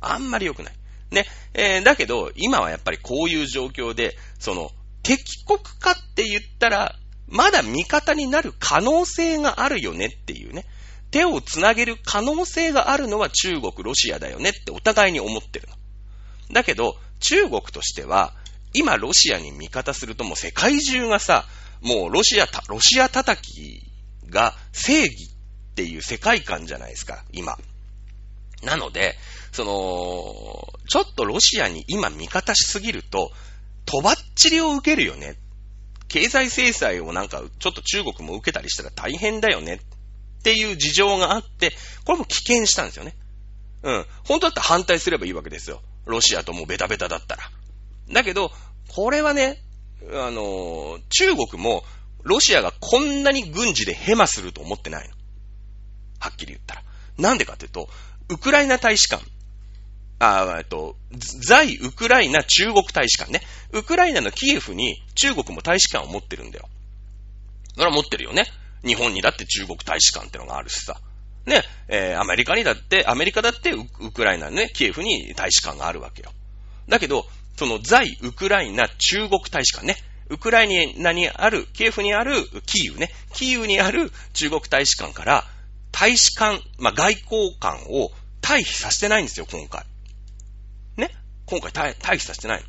あんまり良くない。ね。えー、だけど、今はやっぱりこういう状況で、その、敵国かって言ったら、まだ味方になる可能性があるよねっていうね。手をつなげる可能性があるのは中国、ロシアだよねってお互いに思ってるの。だけど、中国としては、今ロシアに味方するともう世界中がさ、もうロシアた、ロシア叩きが正義っていう世界観じゃないですか、今。なので、その、ちょっとロシアに今味方しすぎると、とばっちりを受けるよね。経済制裁をなんか、ちょっと中国も受けたりしたら大変だよね。っていう事情があって、これも危険したんですよね。うん。本当だったら反対すればいいわけですよ。ロシアともうベタベタだったら。だけど、これはね、あの、中国も、ロシアがこんなに軍事でヘマすると思ってないの。はっきり言ったら。なんでかっていうと、ウクライナ大使館。あえっと、在ウクライナ中国大使館ね。ウクライナのキエフに中国も大使館を持ってるんだよ。それは持ってるよね。日本にだって中国大使館ってのがあるしさ。ね、えー、アメリカにだって、アメリカだってウクライナね、キエフに大使館があるわけよ。だけど、その在ウクライナ中国大使館ね、ウクライナにある、キエフにあるキーウね、キーウにある中国大使館から、大使館、まあ、外交官を退避させてないんですよ、今回。ね今回退避させてない。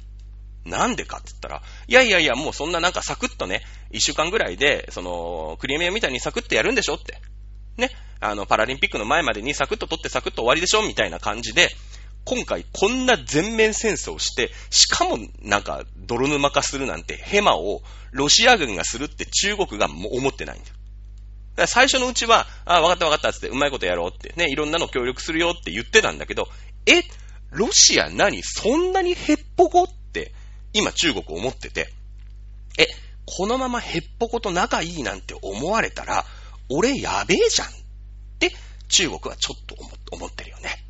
なんでかって言ったら、いやいやいや、もうそんななんかサクッとね、一週間ぐらいで、その、クリミアみたいにサクッとやるんでしょって。ね。あの、パラリンピックの前までにサクッと取ってサクッと終わりでしょみたいな感じで、今回こんな全面戦争して、しかもなんか泥沼化するなんてヘマをロシア軍がするって中国がも思ってないんだよ。だから最初のうちは、ああ、わかったわかったっつって、うまいことやろうって、ね、いろんなの協力するよって言ってたんだけど、え、ロシア何そんなにへっぽこって、今中国思ってて、え、このままへっぽこと仲いいなんて思われたら、俺やべえじゃんって中国はちょっと思ってるよね。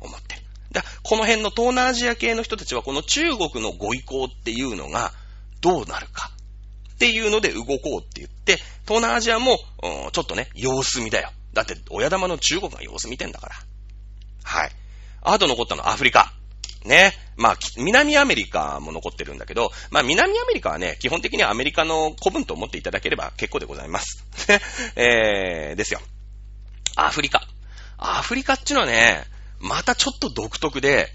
思ってる。だこの辺の東南アジア系の人たちはこの中国のご意向っていうのがどうなるかっていうので動こうって言って、東南アジアも、ちょっとね、様子見だよ。だって親玉の中国が様子見てんだから。はい。あと残ったのはアフリカ。ね。まあ、南アメリカも残ってるんだけど、まあ、南アメリカはね、基本的にはアメリカの古文と思っていただければ結構でございます。えー、ですよ。アフリカ。アフリカっていうのはね、またちょっと独特で、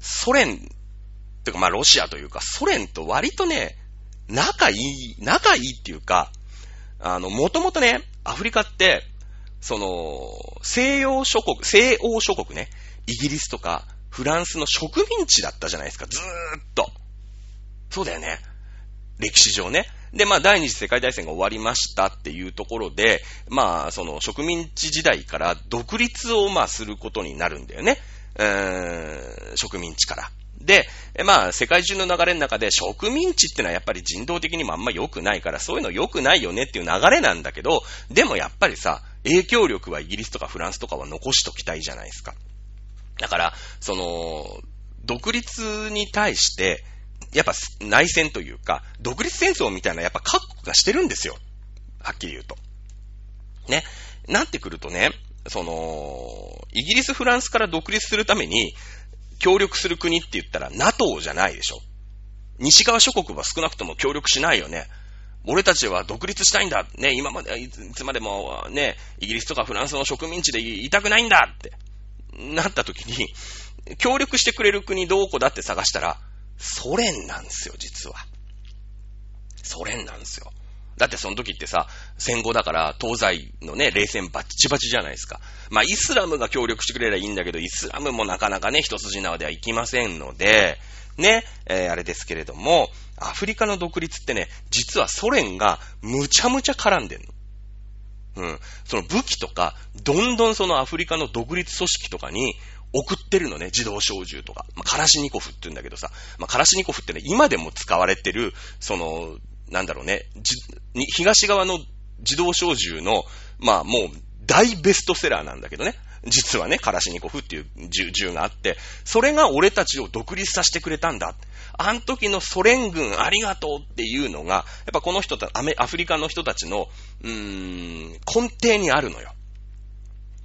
ソ連、てかまあロシアというか、ソ連と割とね、仲いい、仲いいっていうか、あの、もともとね、アフリカって、その、西洋諸国、西欧諸国ね、イギリスとかフランスの植民地だったじゃないですか、ずーっと。そうだよね。歴史上ね。で、まあ、第二次世界大戦が終わりましたっていうところで、まあ、その植民地時代から独立を、まあ、することになるんだよね。うーん、植民地から。で、まあ、世界中の流れの中で植民地ってのはやっぱり人道的にもあんま良くないから、そういうの良くないよねっていう流れなんだけど、でもやっぱりさ、影響力はイギリスとかフランスとかは残しときたいじゃないですか。だから、その、独立に対して、やっぱ内戦というか、独立戦争みたいなやっぱ各国がしてるんですよ。はっきり言うと。ね。なってくるとね、その、イギリス、フランスから独立するために協力する国って言ったら NATO じゃないでしょ。西側諸国は少なくとも協力しないよね。俺たちは独立したいんだ。ね、今まで、いつまでもね、イギリスとかフランスの植民地でいたくないんだってなった時に、協力してくれる国どこだって探したら、ソ連なんですよ、実は。ソ連なんですよ。だってその時ってさ、戦後だから東西のね、冷戦バッチバチじゃないですか。まあイスラムが協力してくれればいいんだけど、イスラムもなかなかね、一筋縄ではいきませんので、ね、えー、あれですけれども、アフリカの独立ってね、実はソ連がむちゃむちゃ絡んでんの。うん。その武器とか、どんどんそのアフリカの独立組織とかに送ってるのね、自動小銃とか。まあ、カラシニコフって言うんだけどさ、まあ、カラシニコフってね、今でも使われてる、その、なんだろうね、東側の自動小銃の、まあもう大ベストセラーなんだけどね。実はね、カラシニコフっていう銃があって、それが俺たちを独立させてくれたんだ。あの時のソ連軍ありがとうっていうのが、やっぱこの人たアメ、アフリカの人たちの、うん、根底にあるのよ。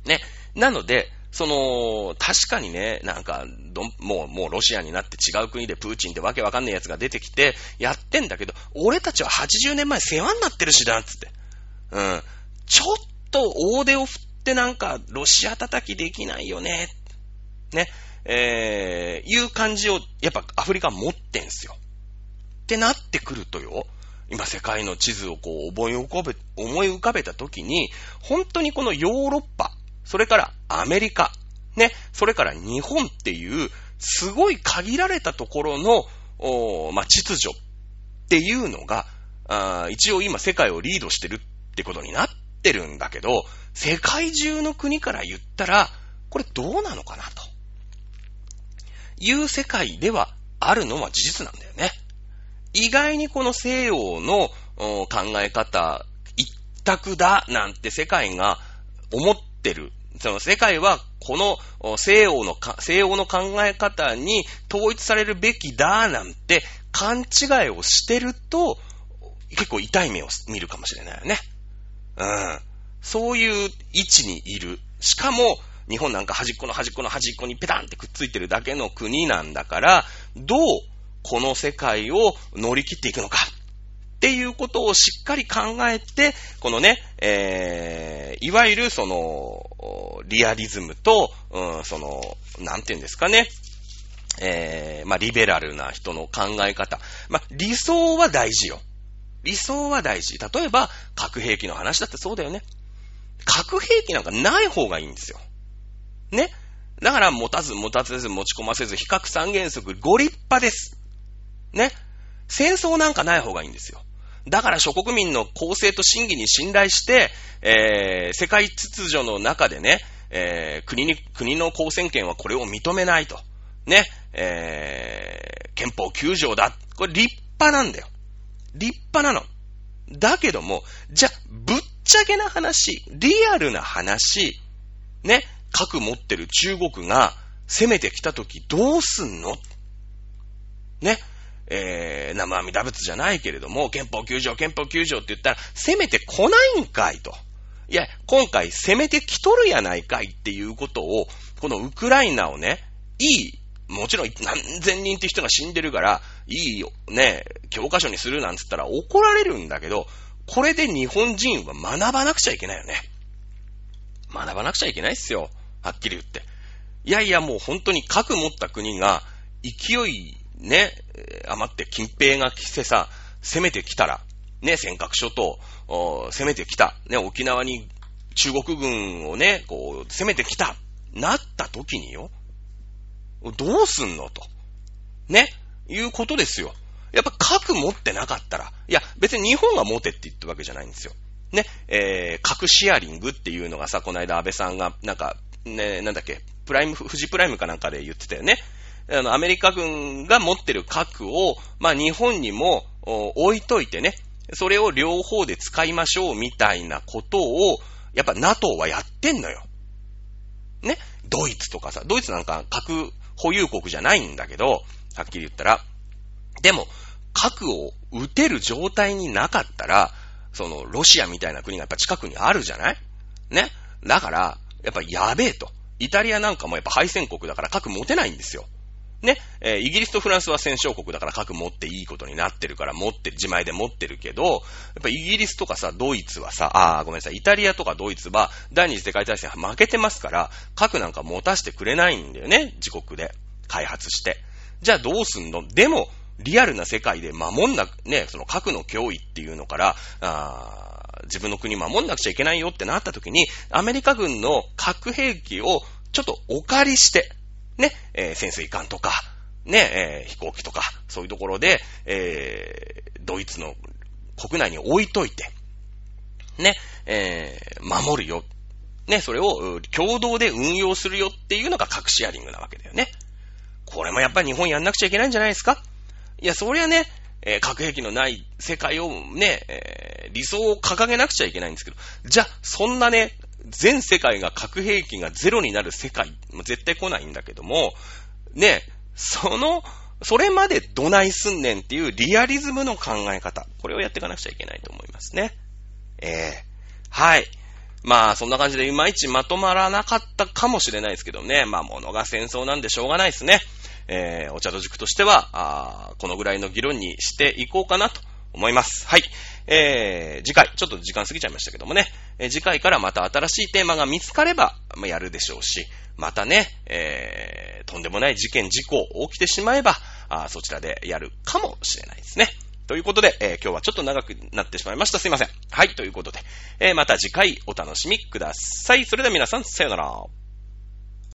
ね。なので、その、確かにね、なんか、どもう、もうロシアになって違う国でプーチンってわけわかんない奴が出てきて、やってんだけど、俺たちは80年前世話になってるしな、つって。うん。ちょっと大手を振ってなんか、ロシア叩きできないよね。ね。えー、いう感じを、やっぱアフリカ持ってんすよ。ってなってくるとよ、今世界の地図をこう思い浮かべ、思い浮かべたとに、本当にこのヨーロッパ、それからアメリカ、ね、それから日本っていう、すごい限られたところの、おまあ、秩序っていうのが、あ一応今世界をリードしてるってことになってるんだけど、世界中の国から言ったら、これどうなのかなと。いう世界ではあるのは事実なんだよね。意外にこの西洋の考え方、一択だなんて世界が思ってる。その世界はこの西洋の西洋の考え方に統一されるべきだなんて勘違いをしてると結構痛い目を見るかもしれないよね。うん。そういう位置にいる。しかも、日本なんか端っこの端っこの端っこにペタンってくっついてるだけの国なんだから、どうこの世界を乗り切っていくのか？っていうことをしっかり考えて、このね、えー、いわゆるその、リアリズムと、うん、その、なんていうんですかね、えー、まあ、リベラルな人の考え方。まあ、理想は大事よ。理想は大事。例えば、核兵器の話だってそうだよね。核兵器なんかない方がいいんですよ。ね。だから、持たず持たせず持ち込ませず、比較三原則、ご立派です。ね。戦争なんかない方がいいんですよ。だから諸国民の公正と真偽に信頼して、えー、世界秩序の中でね、えー、国に、国の公選権はこれを認めないと。ね、えー、憲法9条だ。これ立派なんだよ。立派なの。だけども、じゃ、ぶっちゃけな話、リアルな話、ね、核持ってる中国が攻めてきたときどうすんの？ね、えー、生阿弥陀仏じゃないけれども、憲法9条、憲法9条って言ったら、攻めてこないんかいと。いや、今回攻めてきとるやないかいっていうことを、このウクライナをね、いい、もちろん何千人って人が死んでるから、いいよ、ね、教科書にするなんつったら怒られるんだけど、これで日本人は学ばなくちゃいけないよね。学ばなくちゃいけないっすよ。はっきり言って。いやいや、もう本当に核持った国が勢いね、余って近平が来てさ、攻めてきたら、ね、尖閣諸島、攻めてきた、ね、沖縄に中国軍をね、こう、攻めてきた、なった時によ、どうすんのと。ね、いうことですよ。やっぱ核持ってなかったら、いや、別に日本が持てって言ったわけじゃないんですよ。ね、えー、核シェアリングっていうのがさ、この間安倍さんが、なんか、ね、なんだっけ、プライム、富士プライムかなんかで言ってたよね。あの、アメリカ軍が持ってる核を、まあ、日本にも置いといてね、それを両方で使いましょうみたいなことを、やっぱ NATO はやってんのよ。ね。ドイツとかさ、ドイツなんか核保有国じゃないんだけど、はっきり言ったら。でも、核を撃てる状態になかったら、その、ロシアみたいな国がやっぱ近くにあるじゃない？ね？だから、やっぱやべえと。イタリアなんかもやっぱ敗戦国だから核持てないんですよ。ね、えーイギリスとフランスは戦勝国だから核持っていいことになってるから持ってる、自前で持ってるけど、やっぱイギリスとかさ、ドイツはさ、あーごめんなさい、イタリアとかドイツは第二次世界大戦負けてますから、核なんか持たせてくれないんだよね、自国で開発して。じゃあどうすんの？でも、リアルな世界で守んな、ね、その核の脅威っていうのから、あ自分の国守んなくちゃいけないよってなった時に、アメリカ軍の核兵器をちょっとお借りして、ね、えー潜水艦とか、ね、えー飛行機とか、そういうところで、えードイツの国内に置いといて、ね、えー守るよ。ね、それを共同で運用するよっていうのが核シェアリングなわけだよね。これもやっぱり日本やんなくちゃいけないんじゃないですか？いや、そりゃね、えー核兵器のない世界をね、えー理想を掲げなくちゃいけないんですけど、じゃあ、そんなね、全世界が核兵器がゼロになる世界、絶対来ないんだけども、ね、その、それまでどないすんねんっていうリアリズムの考え方、これをやっていかなくちゃいけないと思いますね。ええはい。まあ、そんな感じでいまいちまとまらなかったかもしれないですけどね。まあ、ものが戦争なんでしょうがないですね。えー、お茶と塾としては、あこのぐらいの議論にしていこうかなと思います。はい。えー、次回、ちょっと時間過ぎちゃいましたけどもね、えー次回からまた新しいテーマが見つかれば、まあ、やるでしょうし、またね、えー、とんでもない事件、事故起きてしまえば、あそちらでやるかもしれないですね。ということで、えー今日はちょっと長くなってしまいました。すいません。はい、ということで、えーまた次回お楽しみください。それでは皆さん、さよなら。